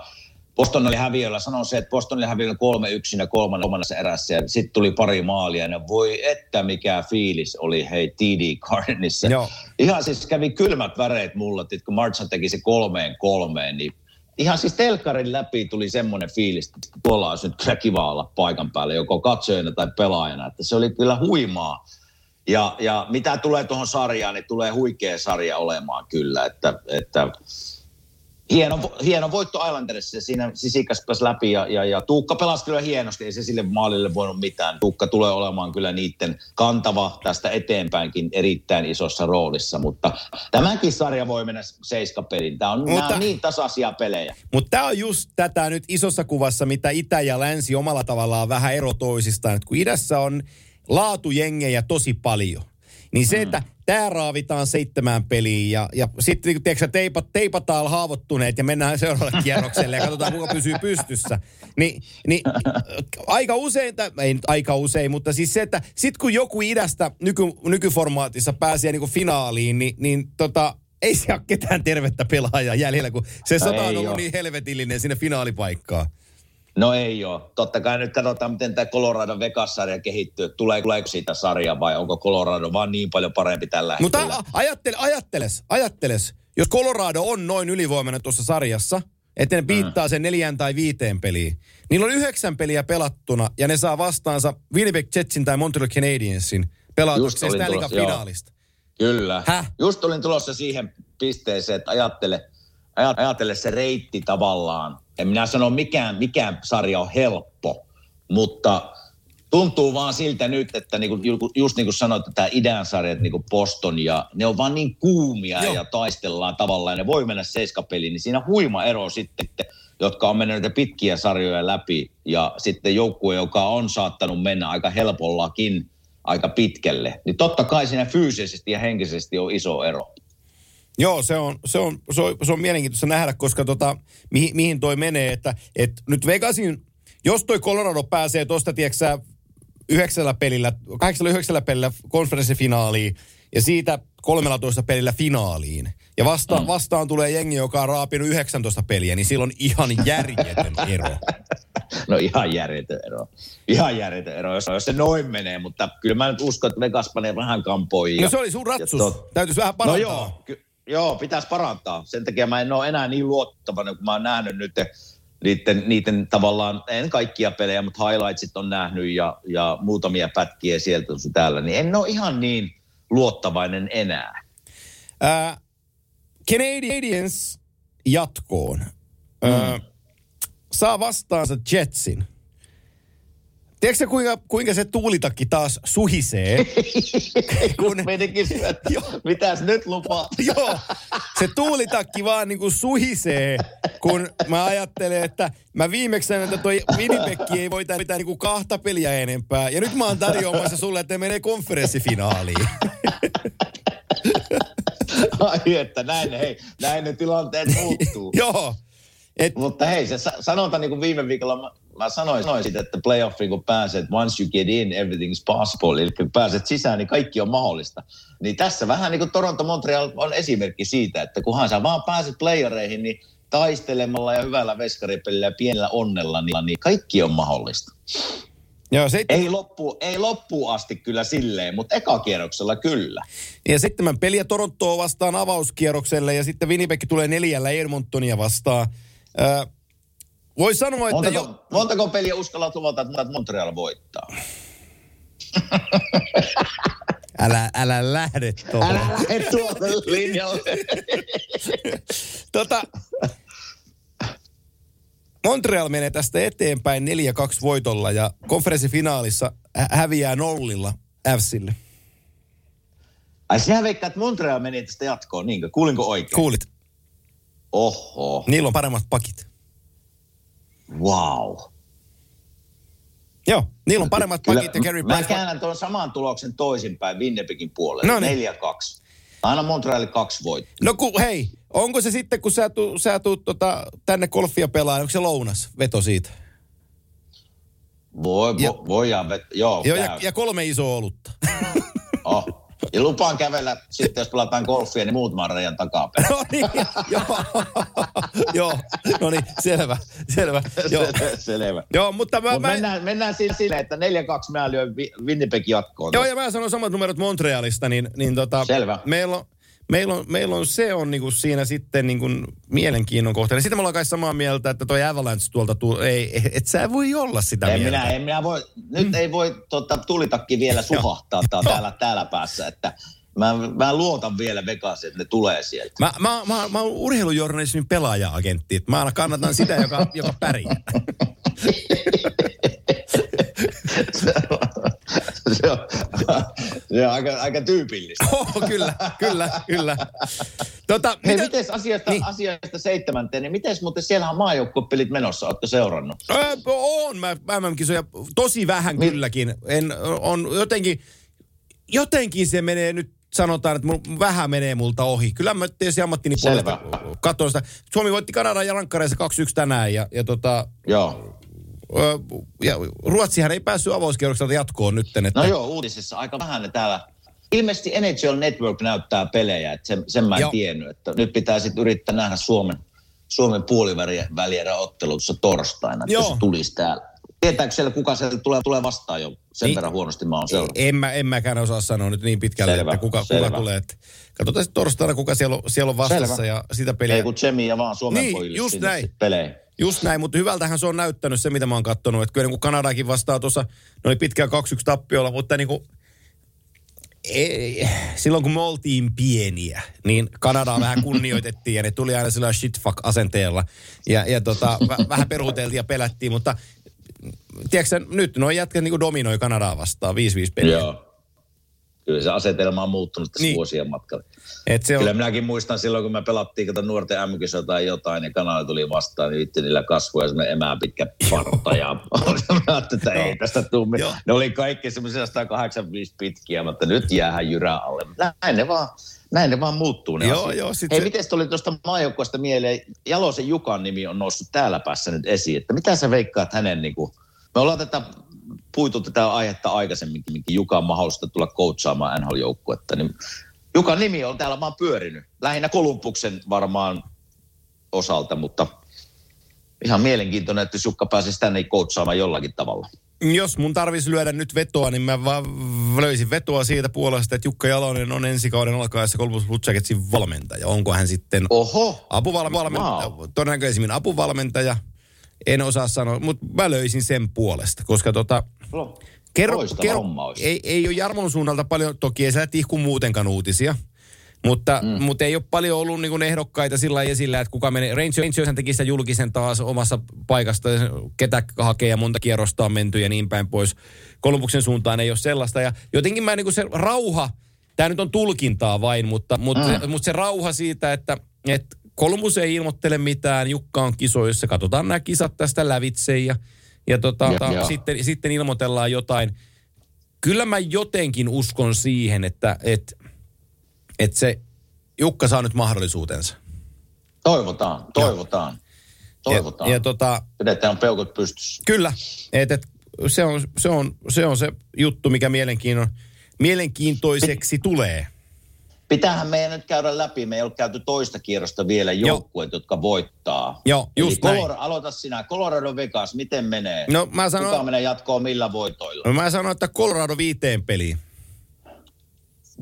Boston oli häviöllä. Sanon se, että Boston oli häviöllä kolme yksin ja kolmannessa erässä ja sitten tuli pari maalia. Ja voi että mikä fiilis oli hei TD Gardenissa. Ihan siis kävi kylmät väreet mulle, että kun Marchand teki se kolmeen kolmeen, niin ihan siis telkarin läpi tuli semmoinen fiilis, että tuolla olisi nyt kyllä kiva olla paikan päällä, joko katsojana tai pelaajana, että se oli kyllä huimaa. Ja, ja mitä tulee tuohon sarjaan, niin tulee huikea sarja olemaan kyllä, että, että hieno, hieno voitto Islanderissa. Siinä Sisikas pääsi läpi ja, ja, ja Tuukka pelasi kyllä hienosti. Ei se sille maalille voinut mitään. Tuukka tulee olemaan kyllä niiden kantava tästä eteenpäinkin erittäin isossa roolissa. Mutta tämänkin sarja voi mennä seiskapeliin. Tämä on, mutta, on niin tasaisia pelejä. Mutta tämä on just tätä nyt isossa kuvassa, mitä Itä ja Länsi omalla tavallaan vähän ero toisistaan. Et kun idässä on laatujengejä tosi paljon, niin se, mm. että tämä raavitaan seitsemään peliin ja, ja sitten niin, tiedätkö, teipat, teipataan haavoittuneet ja mennään seuraavalle kierrokselle ja katsotaan, kuka pysyy pystyssä. Ni, niin aika usein, ei nyt aika usein, mutta siis se, että sitten kun joku idästä nyky, nykyformaatissa pääsee niin finaaliin, niin, niin tota, ei se ole ketään tervettä pelaajaa jäljellä, kun se sota on ollut niin helvetillinen sinne finaalipaikkaan. No ei ole. Totta kai nyt katsotaan, miten tämä Colorado Vegas-sarja kehittyy. Tulee, tuleeko siitä sarja vai onko Colorado vaan niin paljon parempi tällä Mutta hetkellä? ajattele, ajatteles, ajatteles. Jos Colorado on noin ylivoimainen tuossa sarjassa, että ne piittaa mm. sen neljään tai viiteen peliin. Niillä on yhdeksän peliä pelattuna ja ne saa vastaansa Winnipeg Jetsin tai Montreal Canadiensin pelatukseen Stanley Cup finaalista. Kyllä. Häh? Just olin tulossa siihen pisteeseen, että ajattele, ajattele se reitti tavallaan en minä sano mikään, mikään sarja on helppo, mutta tuntuu vaan siltä nyt, että niinku, just niin kuin sanoit, että tämä idän sarjat, niin kuin Boston, ja ne on vaan niin kuumia Joo. ja taistellaan tavallaan, ja ne voi mennä seiskapeliin, niin siinä huima ero sitten, jotka on mennyt pitkiä sarjoja läpi, ja sitten joukkue, joka on saattanut mennä aika helpollakin aika pitkälle, niin totta kai siinä fyysisesti ja henkisesti on iso ero. Joo, se on, se on, se on, se on mielenkiintoista nähdä, koska tota, mihin, mihin toi menee, että et nyt Vegasin, jos toi Colorado pääsee tuosta, tiedätkö yhdeksällä pelillä, kahdeksalla yhdeksällä pelillä konferenssifinaaliin ja siitä 13 pelillä finaaliin. Ja vasta, mm. vastaan tulee jengi, joka on raapinut 19 peliä, niin silloin ihan järjetön ero. No ihan järjetön ero. Ihan järjetön ero, jos, jos se noin menee, mutta kyllä mä nyt uskon, että Vegas panee vähän kampoihin. No se oli sun ratsus. tot- Täytyisi vähän No parantaa. joo, ky- joo, pitäisi parantaa. Sen takia mä en ole enää niin luottavainen, kun mä oon nähnyt nyt niiden, niiden tavallaan, en kaikkia pelejä, mutta highlightsit on nähnyt ja, ja muutamia pätkiä sieltä sun täällä, niin en ole ihan niin luottavainen enää. Ää, Canadiens jatkoon. Mm. Ää, saa vastaansa Jetsin. Tiedätkö kuinka, kuinka se tuulitakki taas suhisee? kun, Menikin se, että mitäs nyt lupaa? joo, se tuulitakki vaan niin kuin suhisee, kun mä ajattelen, että mä viimeksi sanoin, että toi Winnipeg ei voita mitään niin kuin kahta peliä enempää. Ja nyt mä oon tarjoamassa sulle, että menee konferenssifinaaliin. Ai että näin, hei, näin ne tilanteet muuttuu. joo. Et, Mutta hei, se sa- sanotaan niin kuin viime viikolla, mä, mä siitä, että playoffiin kun pääset, once you get in, everything's possible. Eli kun pääset sisään, niin kaikki on mahdollista. Niin tässä vähän niin kuin Toronto Montreal on esimerkki siitä, että kunhan sä vaan pääset playereihin, niin taistelemalla ja hyvällä veskaripelillä ja pienellä onnella, niin, niin kaikki on mahdollista. joo, se, Ei loppu, ei loppuun asti kyllä silleen, mutta ekakierroksella kyllä. Ja seitsemän peliä Torontoa vastaan avauskierrokselle ja sitten Winnipeg tulee neljällä Edmontonia vastaan. Öö, voi sanoa, että Montako, jo, montako peliä uskallat luvata, että Montreal voittaa? älä, älä lähde tuohon. Älä lähde tuolle linjalle. Tota, Montreal menee tästä eteenpäin 4-2 voitolla ja konferenssifinaalissa hä- häviää nollilla Fsille. Ai sinä veikkaat, että Montreal meni tästä jatkoon, niinkö? Kuulinko oikein? Kuulit? Oho, Niillä on paremmat pakit. Wow. Joo, niillä on paremmat pakit ja Carey mä Price. käännän tuon saman tuloksen toisinpäin Winnipegin puolelle. No niin. 4-2. Aina Montreal kaksi voittaa. No ku, hei, onko se sitten, kun sä, tu, sä tuut tota, tänne golfia pelaa, onko se lounas veto siitä? Voi, Ja- vo, voidaan vet- joo, Joo, käy. ja, ja kolme isoa olutta. Oh. Ja lupaan kävellä sitten, jos pelataan golfia, niin muutaman rajan takapäin. no niin, joo, joo, no niin, selvä, selvä. Joo, Selvä. joo mutta mä, Mut mä, mennään, mennään siis silleen, että 4-2 mä lyön Winnipeg jatkoon. joo, ja mä sanon samat numerot Montrealista, niin, niin tota, Selvä. meillä on, meillä on, meillä on se on niinku siinä sitten niinku mielenkiinnon kohteena. Sitten me ollaan kai samaa mieltä, että toi Avalanche tuolta, tuu, ei, et sä voi olla sitä En mieltä. minä, en minä voi, nyt ei voi tota, tulitakki vielä suhahtaa tää, täällä, täällä päässä, että mä, mä luotan vielä Vegas, että ne tulee sieltä. Mä, mä, mä, mä oon urheilujournalismin pelaaja-agentti. Mä aina kannatan sitä, joka, joka pärjää. se, on, se on aika, aika tyypillistä. Oh, kyllä, kyllä, kyllä. Tota, Hei, mitä, miten asiasta, Niin. asiasta seitsemänteen, niin miten muuten siellä on maajoukkuepelit menossa, ootko seurannut? Öö, on mä MM-kisoja tosi vähän Niin. kylläkin. En, on jotenkin, jotenkin se menee nyt sanotaan, että mul, vähän menee multa ohi. Kyllä mä tietysti ammattini puolesta katson sitä. Suomi voitti Kanadan ja rankkareissa 2-1 tänään ja, ja, tota, Joo. Ja Ruotsihan ei päässyt avauskierrokselta jatkoon nytten. Että, No joo, uutisissa aika vähän ne täällä. Ilmeisesti NHL Network näyttää pelejä, että sen, sen mä en Joo. tiennyt. Että nyt pitää sitten yrittää nähdä Suomen, Suomen puolivälierä ottelu tuossa torstaina, että Joo. se tulisi täällä. Tietääkö siellä, kuka sieltä tulee, tulee vastaan jo? Sen Niin. verran huonosti mä oon seurannut. En, mä, en mäkään osaa sanoa nyt niin pitkälle, Selvä, että kuka, kuka selvä. tulee. Että katsotaan sitten torstaina, kuka siellä on, siellä on vastassa Selvä. ja sitä peliä. Ei kun Tsemi ja vaan Suomen Niin, pojille just näin. peleihin. Just näin, mutta hyvältähän se on näyttänyt se, mitä mä oon katsonut. Että kyllä niin Kanadakin vastaa tuossa, ne oli pitkään 2-1 tappiolla, mutta niin kuin, ei, silloin kun me oltiin pieniä, niin Kanadaa vähän kunnioitettiin ja ne tuli aina sillä shit fuck asenteella. Ja, ja tota, vä, vähän peruuteltiin ja pelättiin, mutta tiedätkö nyt noin jätkät niin dominoi Kanadaa vastaan 5-5 peliä. Joo. Kyllä se asetelma on muuttunut tässä Niin. vuosien matkalla. Et se on, Kyllä minäkin muistan silloin, kun me pelattiin kato nuorten m tai jotain, ja kanava tuli vastaan, niin vittu niillä kasvoja semmoinen emää pitkä parta. Ja ajattelin, että ei tästä tule. Joo. Ne oli kaikki semmoisia 185 pitkiä, mutta nyt jäähän jyrää alle. Näin ne vaan, näin ne vaan muuttuu ne Joo, asiat. joo, sit Hei, se- miten tuli tuosta maajoukkueesta mieleen? Jalosen Jukan nimi on noussut täällä päässä nyt esiin. Että mitä sä veikkaat hänen, niin kuin, me ollaan tätä puitu tätä aihetta aikaisemminkin, minkin Juka on mahdollista tulla coachaamaan NHL-joukkuetta, niin Jukan nimi on täällä vaan pyörinyt. Lähinnä Kolumbuksen varmaan osalta, mutta ihan mielenkiintoinen, että jos Jukka pääsisi tänne koutsaamaan jollakin tavalla. Jos mun tarvitsisi lyödä nyt vetoa, niin mä vaan löysin vetoa siitä puolesta, että Jukka Jalonen on ensi kauden alkaessa Columbus Blue Jacketsin valmentaja. Onko hän sitten Oho, apuvalmentaja? Wow. Todennäköisemmin apuvalmentaja. En osaa sanoa, mutta mä löysin sen puolesta, koska tota, Lo- Kerro, kerro ei, ei ole Jarmon suunnalta paljon, toki ei siellä tihku muutenkaan uutisia, mutta, mm. mutta ei ole paljon ollut niin ehdokkaita sillä esillä, että kuka menee. Rangers, Rangers teki sitä julkisen taas omassa paikasta, ketä hakee ja monta kierrosta on menty ja niin päin pois. Kolumbuksen suuntaan ei ole sellaista. Ja jotenkin mä niin se rauha, tämä nyt on tulkintaa vain, mutta, mutta, mm. mutta se rauha siitä, että, että Kolumbus ei ilmoittele mitään, Jukka on kisoissa, katsotaan nämä kisat tästä lävitse ja, ja, tota, Ja- ja. sitten, sitten ilmoitellaan jotain. Kyllä mä jotenkin uskon siihen, että, että, että se Jukka saa nyt mahdollisuutensa. Toivotaan, toivotaan. Toivotaan. Ja, ja tota, Pidetään peukut pystyssä. kyllä, että et, se, on, se, on, se on se juttu, mikä mielenkiinnon, mielenkiintoiseksi tulee. Pitäähän meidän nyt käydä läpi. Me ei ole käyty toista kierrosta vielä joukkueet, jotka voittaa. Joo, just Eli näin. Color- aloita sinä. Colorado Vegas, miten menee? No mä Kuka sanon, menee jatkoon millä voitoilla? mä sanon, että Colorado viiteen peliin.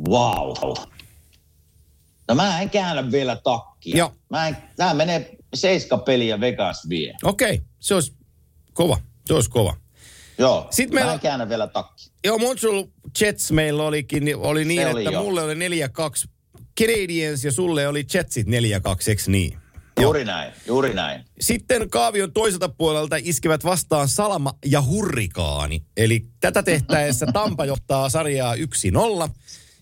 Wow. No mä en käännä vielä takkia. Joo. Mä en, tää menee seiska peliä Vegas vie. Okei, se olisi kova. Se olisi kova. Joo, Sitten meillä- en käännä vielä takkia. Joo, Montreal Jets meillä olikin, niin oli niin, Se että oli jo. mulle oli 4-2 Canadiens ja sulle oli Jetsit 4-2, eikö niin? Juuri näin, juuri näin. Sitten kaavion toiselta puolelta iskevät vastaan Salma ja Hurrikaani. Eli tätä tehtäessä Tampa johtaa sarjaa 1-0.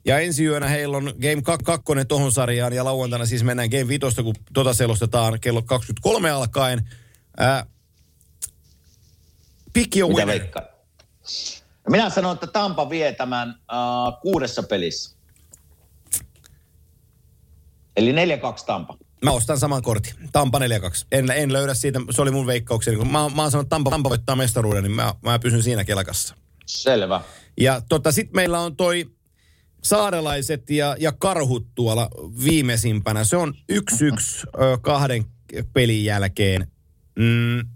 Ja ensi yönä heillä on Game 2 tohon sarjaan ja lauantaina siis mennään Game 5, kun tota selostetaan kello 23 alkaen. Ää, pick your Mitä winner. veikkaa? Minä sanon, että Tampa vie tämän uh, kuudessa pelissä. Eli 4-2 Tampa. Mä ostan saman kortin. Tampa 4-2. En, en löydä siitä, se oli mun veikkaukseni. Kun mä, mä oon sanonut, että Tampa, Tampa voittaa mestaruuden, niin mä, mä pysyn siinä kelkassa. Selvä. Ja tota, sitten meillä on toi saarelaiset ja, ja karhut tuolla viimeisimpänä. Se on yksi yksi ö, kahden pelin jälkeen. Mm.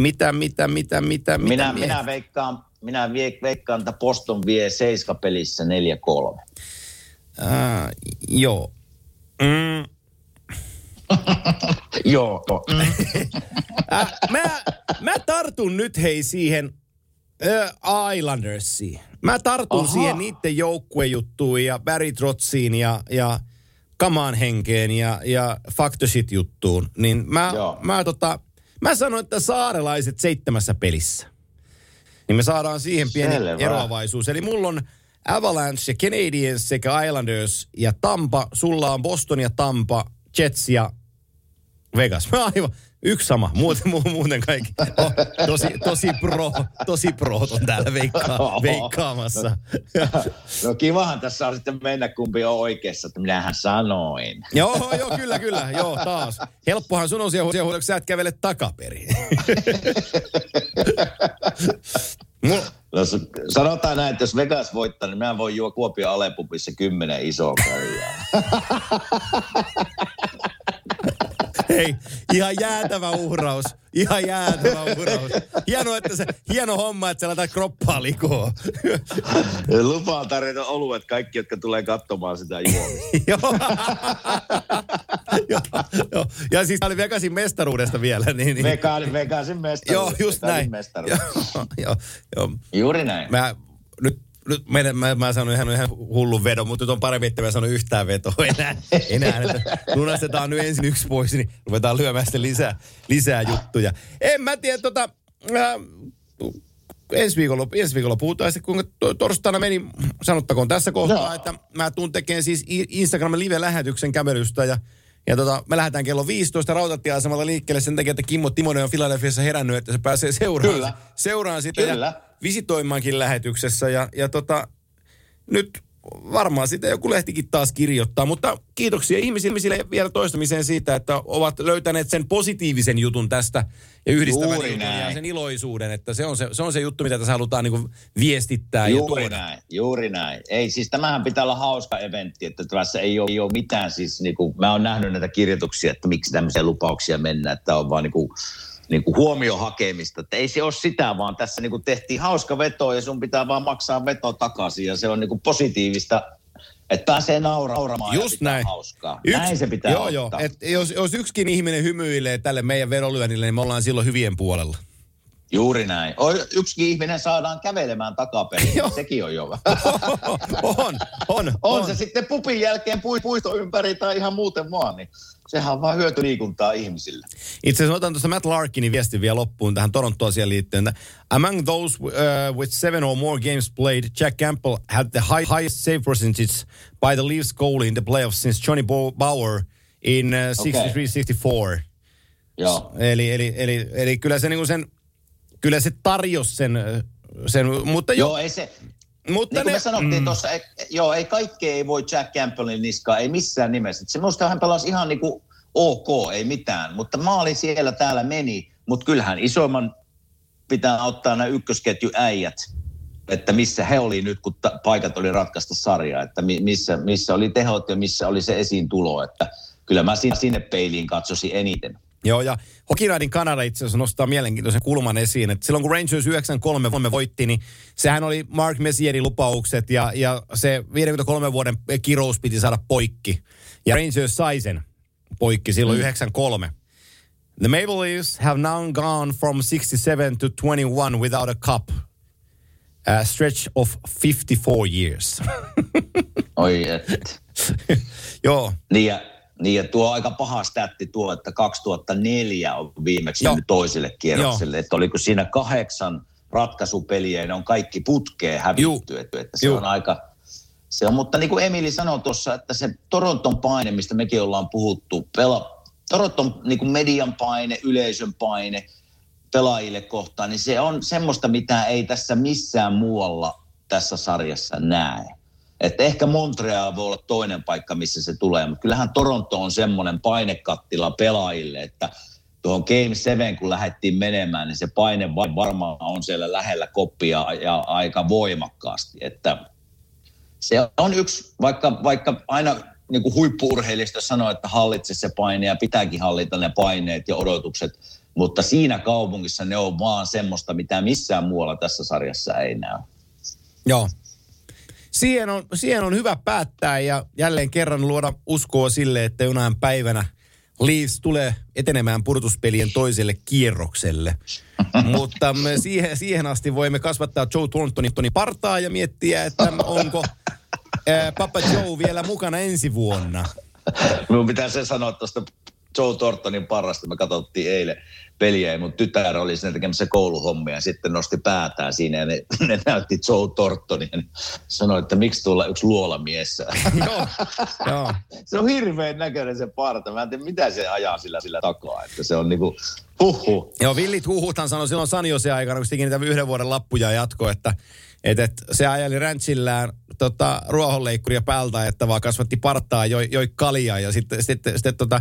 Mitä, mitä, mitä, mitä, mitä? Minä, miehet? minä veikkaan, minä veikkaan, että Boston vie seiska pelissä 4-3. Äh, joo. Mm. Joo. Äh, mä, mä tartun nyt hei siihen äh, Islandersiin. Mä tartun Aha. siihen niiden joukkuejuttuun ja Barry Trotsiin ja, ja Kamaan henkeen ja, ja Shit juttuun. Niin mä, Joo. mä, tota, mä sanon, että saarelaiset seitsemässä pelissä. Niin me saadaan siihen pieni Selvä. eroavaisuus. Eli mulla on Avalanche ja Canadiens sekä Islanders ja Tampa. Sulla on Boston ja Tampa, Jets ja Vegas. Mä aivan yksi sama, muuten, mu- muuten kaikki. Oh, tosi, tosi pro, tosi pro on täällä veikkaa, veikkaamassa. No kivahan tässä on sitten mennä, kumpi on oikeassa, että minähän sanoin. joo, joo, kyllä, kyllä, joo, taas. Helppohan sun on siellä, siellä kun sä et kävele takaperin. No, sanotaan näin, että jos Vegas voittaa, niin mä voin juo Kuopion Alepupissa kymmenen isoa. Hei, ihan jäätävä uhraus. Ihan jäätävä uhraus. Hieno, että se, hieno homma, että sä laitat kroppaa likoon. Lupaan tarjota oluet kaikki, jotka tulee katsomaan sitä juomista. Joo. Ja siis tää oli Vegasin mestaruudesta vielä. Niin, niin. Vegasin, Vegasin mestaruus. Joo, just Vegasin näin. mestaruus. Joo, joo, joo. Juuri näin. Mä, nyt, nyt mä, mä, mä sanon ihan, ihan hullun vedon, mutta nyt on parempi, että mä sanon yhtään vetoa enää. enää että lunastetaan nyt ensin yksi pois, niin ruvetaan lyömään sitten lisää, lisää juttuja. En mä tiedä, tota, äh, ensi viikolla, ensi viikolla puhutaan sitten, kuinka to- torstaina meni, sanottakoon tässä kohtaa, Joo. että mä tuun tekemään siis Instagramin live-lähetyksen kävelystä ja ja tota, me lähdetään kello 15 rautatieasemalla liikkeelle sen takia, että Kimmo Timonen on Filadelfiassa herännyt, että se pääsee seuraan, Kyllä. seuraan sitä Kyllä. ja visitoimaankin lähetyksessä. Ja, ja tota, nyt varmaan sitä joku lehtikin taas kirjoittaa. Mutta kiitoksia ihmisille vielä toistamiseen siitä, että ovat löytäneet sen positiivisen jutun tästä ja yhdistävän jutun ja sen iloisuuden. Että se on se, se, on se juttu, mitä tässä halutaan niin viestittää ja Juuri tuoda. näin, juuri näin. Ei, siis tämähän pitää olla hauska eventti, että tässä ei ole, ei ole mitään siis, niin kuin, mä oon nähnyt näitä kirjoituksia, että miksi tämmöisiä lupauksia mennä, että on vaan niin kuin, niin kuin huomio hakemista. Että ei se ole sitä, vaan tässä niin kuin tehtiin hauska veto ja sun pitää vaan maksaa veto takaisin ja se on niin kuin positiivista, että pääsee naura- nauramaan Just näin. hauskaa. näin se pitää Joo, joo. Et jos, jos yksikin ihminen hymyilee tälle meidän verolyönnille, niin me ollaan silloin hyvien puolella. Juuri näin. O, yksikin ihminen saadaan kävelemään takaperin, sekin on jo. on, on, On se sitten pupin jälkeen pui- puisto ympäri tai ihan muuten vaan, niin sehän on vaan hyötyliikuntaa ihmisille. Itse asiassa otan tuosta Matt Larkinin viestin vielä loppuun tähän Toronto-asiaan liittyen. Among those uh, with seven or more games played, Jack Campbell had the high, highest save percentage by the Leafs goalie in the playoffs since Johnny Bauer in uh, 63-64. Joo. Eli, eli, eli, eli kyllä se niinku sen, kyllä se tarjosi sen, ö, sen mutta jo, Joo, ei se, mutta niin kuin me sanottiin mm. tuossa, ei, joo, ei kaikkea ei voi Jack Campbellin niskaa, ei missään nimessä. Se minusta hän pelasi ihan niin kuin ok, ei mitään, mutta maali siellä täällä meni, mutta kyllähän isomman pitää ottaa nämä ykkösketju äijät, että missä he oli nyt, kun ta- paikat oli ratkaista sarjaa, että mi- missä, missä oli tehot ja missä oli se esiin tulo, että kyllä mä sinne, sinne peiliin katsosin eniten. Joo, ja Hokinaidin Kanada itse asiassa nostaa mielenkiintoisen kulman esiin, että silloin kun Rangers 93 voitti, niin sehän oli Mark Messierin lupaukset ja, ja se 53 vuoden kirous piti saada poikki. Ja Rangers sai sen poikki silloin mm. 93. The Maple Leafs have now gone from 67 to 21 without a cup. A stretch of 54 years. Oi, et. Joo, Niin ja, niin ja tuo aika paha stätti tuo, että 2004 on viimeksi Joo. toiselle kierrokselle. Että oliko siinä kahdeksan ratkaisupeliä ja ne on kaikki putkeen hävitty. Että, että se Juu. on aika... Se on, mutta niin kuin Emili sanoi tuossa, että se Toronton paine, mistä mekin ollaan puhuttu, pela, Toronton niin kuin median paine, yleisön paine pelaajille kohtaan, niin se on semmoista, mitä ei tässä missään muualla tässä sarjassa näe. Että ehkä Montreal voi olla toinen paikka, missä se tulee, mutta kyllähän Toronto on semmoinen painekattila pelaajille, että tuohon Game 7, kun lähdettiin menemään, niin se paine va- varmaan on siellä lähellä koppia ja aika voimakkaasti. Että se on yksi, vaikka, vaikka aina niin kuin huippuurheilijoista sanoo, että hallitse se paine ja pitääkin hallita ne paineet ja odotukset, mutta siinä kaupungissa ne on vaan semmoista, mitä missään muualla tässä sarjassa ei näy. Joo. Siihen on, siihen on hyvä päättää ja jälleen kerran luoda uskoa sille, että jonain päivänä Leafs tulee etenemään purtuspelien toiselle kierrokselle. Mutta me siihen, siihen asti voimme kasvattaa Joe Thorntonin Toni partaa ja miettiä, että onko ää, Papa Joe vielä mukana ensi vuonna. Minun pitää se sanoa tuosta Joe Tortonin parasta. Me katsottiin eilen peliä ja mun tytär oli siinä tekemässä kouluhommia ja sitten nosti päätään siinä ja ne, ne näytti Joe Tortonia. Ja sanoi, että miksi tulla yksi luolamies. Joo, joo. se on hirveän näköinen se parta. Mä en tiedä, mitä se ajaa sillä, sillä takaa. Että se on niinku, huhu. Joo, Villit huhuthan sanoi silloin Sanjosen aikana, kun se niitä yhden vuoden lappuja jatko, että, että, että se ajeli ranchillään tota, ruohonleikkuria päältä, että vaan kasvatti partaa, joi, joi kaljaa ja sitten, sitten, sitten tota,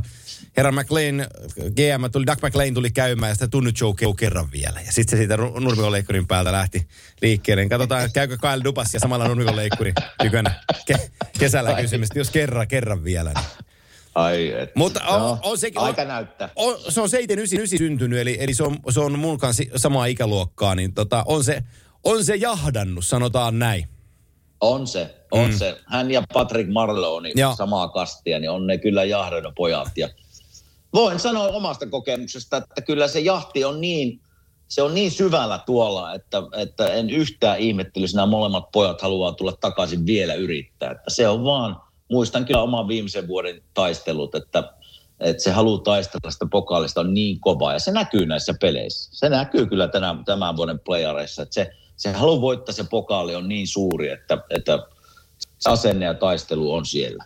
herra McLean, GM, tuli, Doug McLean tuli käymään ja sitten tunnu Joe kerran vielä. Ja sitten se siitä nurmikonleikkurin päältä lähti liikkeelle. Niin Katsotaan, käykö Kyle Dubas ja samalla nurmikonleikkuri tykönä ke- kesällä kysymys, jos kerran, kerran vielä. Niin. Ai, et. Mutta on, Joo, on sekin... On, Aika näyttää. on, se on 79 syntynyt, eli, eli se, on, se on mun kanssa samaa ikäluokkaa, niin tota, on, se, on se jahdannut, sanotaan näin. On se, on mm. se. Hän ja Patrick Joo. niin samaa kastia, niin on ne kyllä jahdannut pojat. Ja voin sanoa omasta kokemuksesta, että kyllä se jahti on niin, se on niin syvällä tuolla, että, että en yhtään ihmettelisi, nämä molemmat pojat haluaa tulla takaisin vielä yrittää. Että se on vaan, muistan kyllä oman viimeisen vuoden taistelut, että, että se haluaa taistella sitä pokaalista on niin kova ja se näkyy näissä peleissä. Se näkyy kyllä tänä, tämän vuoden playareissa, että se, se halu voittaa se pokaali on niin suuri, että, että se asenne ja taistelu on siellä.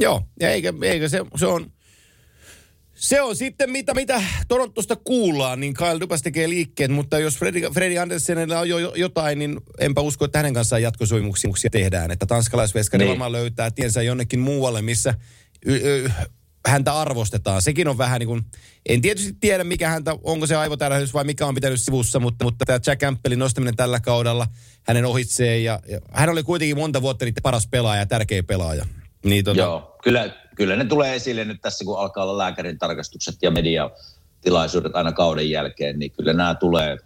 Joo, ja eikä, eikä se, se on... Se on sitten mitä, mitä Torontosta kuullaan, niin Kyle Dubas tekee liikkeet, mutta jos Freddy, Freddy Andersenilla on jo jotain, niin enpä usko, että hänen kanssaan jatkosuimuksia tehdään. Että tanskalaisveskari niin. varmaan löytää tiensä jonnekin muualle, missä y- y- häntä arvostetaan. Sekin on vähän niin kuin, en tietysti tiedä mikä häntä, onko se aivotärähdys vai mikä on pitänyt sivussa, mutta, mutta tämä Jack Campbellin nostaminen tällä kaudella hänen ohitsee ja, ja hän oli kuitenkin monta vuotta niiden paras pelaaja ja tärkeä pelaaja. Niin, tota... Joo, kyllä, kyllä ne tulee esille nyt tässä, kun alkaa olla lääkärin tarkastukset ja mediatilaisuudet aina kauden jälkeen, niin kyllä nämä tulee,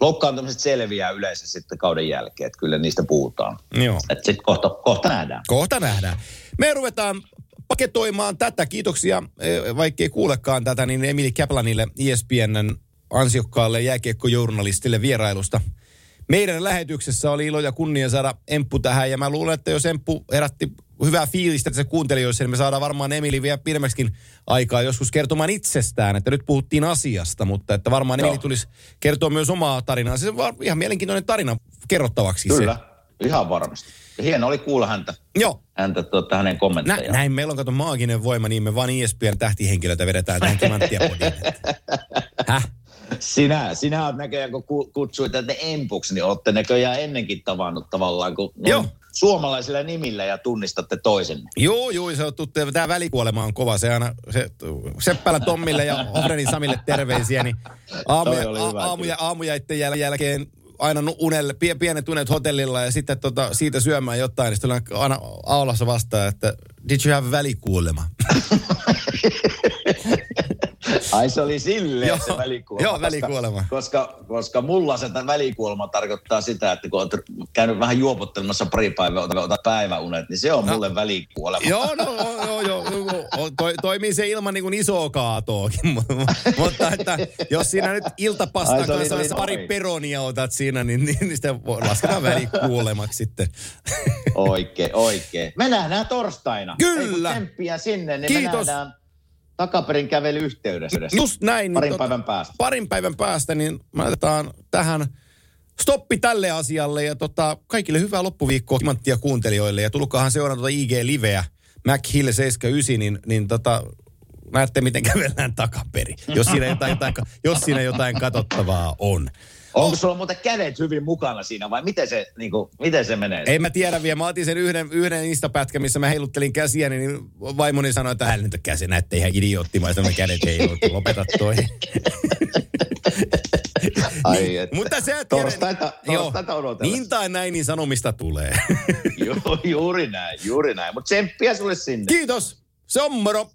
loukkaantumiset selviää yleensä sitten kauden jälkeen, että kyllä niistä puhutaan. Joo. Että sitten kohta, kohta nähdään. Kohta nähdään. Me ruvetaan paketoimaan tätä. Kiitoksia, eh, vaikkei kuulekaan tätä, niin Emili Kaplanille ESPNn ansiokkaalle jääkiekkojournalistille vierailusta. Meidän lähetyksessä oli ilo ja kunnia saada Emppu tähän, ja mä luulen, että jos Emppu herätti hyvää fiilistä että se kuuntelijoissa, niin me saadaan varmaan Emili vielä pidemmäksikin aikaa joskus kertomaan itsestään, että nyt puhuttiin asiasta, mutta että varmaan Joo. Emili tulisi kertoa myös omaa tarinaa. Se on ihan mielenkiintoinen tarina kerrottavaksi. Kyllä, se. Ihan varmasti. Hieno oli kuulla häntä. Joo. Häntä tuota, hänen kommenttejaan. Nä, näin meillä on kato maaginen voima, niin me vaan ESPN tähtihenkilöitä vedetään tähän kimanttia Häh? Sinä, sinä olet näköjään, kun kutsuit tätä empuksi, niin olette näköjään ennenkin tavannut tavallaan, kun Joo. suomalaisilla nimillä ja tunnistatte toisenne. Joo, joo, se on tuttu. Tämä välikuolema on kova. Se aina, se, Seppälä Tommille ja Ofrenin Samille terveisiä, niin aamuja, aamuja, aamuja jäl- jälkeen aina unelle, pienet unet hotellilla ja sitten tota, siitä syömään jotain, niin sitten aina aulassa vastaan, että did you have välikuolema? Ai se oli silleen joo, se välikuolema. Joo, välikuolema. Koska, koska mulla se välikuolema tarkoittaa sitä, että kun olet käynyt vähän juopottelemassa pari päivää, otat päiväunet, niin se on no. mulle välikuolema. Joo, no, joo, joo, joo. To, toimii se ilman niin kuin isoa kaatoakin. Mutta että jos siinä nyt iltapastan kanssa oli, pari noin. peronia otat siinä, niin, niin, niin sitten lasketaan välikuolemaksi sitten. Oikein, oikein. Me nähdään torstaina. Kyllä. Ei sinne, niin Kiitos. me nähdään takaperin kävelyyhteydessä. Just näin. Parin niin, päivän tota, päästä. Parin päivän päästä, niin mä otetaan tähän stoppi tälle asialle ja tota, kaikille hyvää loppuviikkoa kimanttia kuuntelijoille ja tulkaahan seurata tuota IG-liveä Mac Hill 79, niin, niin tota, näette miten kävellään takaperi, jos siinä jotain, jotain, jos siinä jotain katsottavaa on. Onko sulla muuten kädet hyvin mukana siinä vai miten se, niin kuin, miten se menee? En mä tiedä vielä. Mä otin sen yhden, yhden instapätkä, missä mä heiluttelin käsiä, niin vaimoni sanoi, että hän nyt käsi näette ihan idioottimaista, ne kädet ei ole. Lopeta toi. Ai, niin, että mutta se torstaita, torstaita. Niin tai näin, niin sanomista tulee. Joo, juuri näin, juuri näin. Mutta tsemppiä sulle sinne. Kiitos. Se on moro.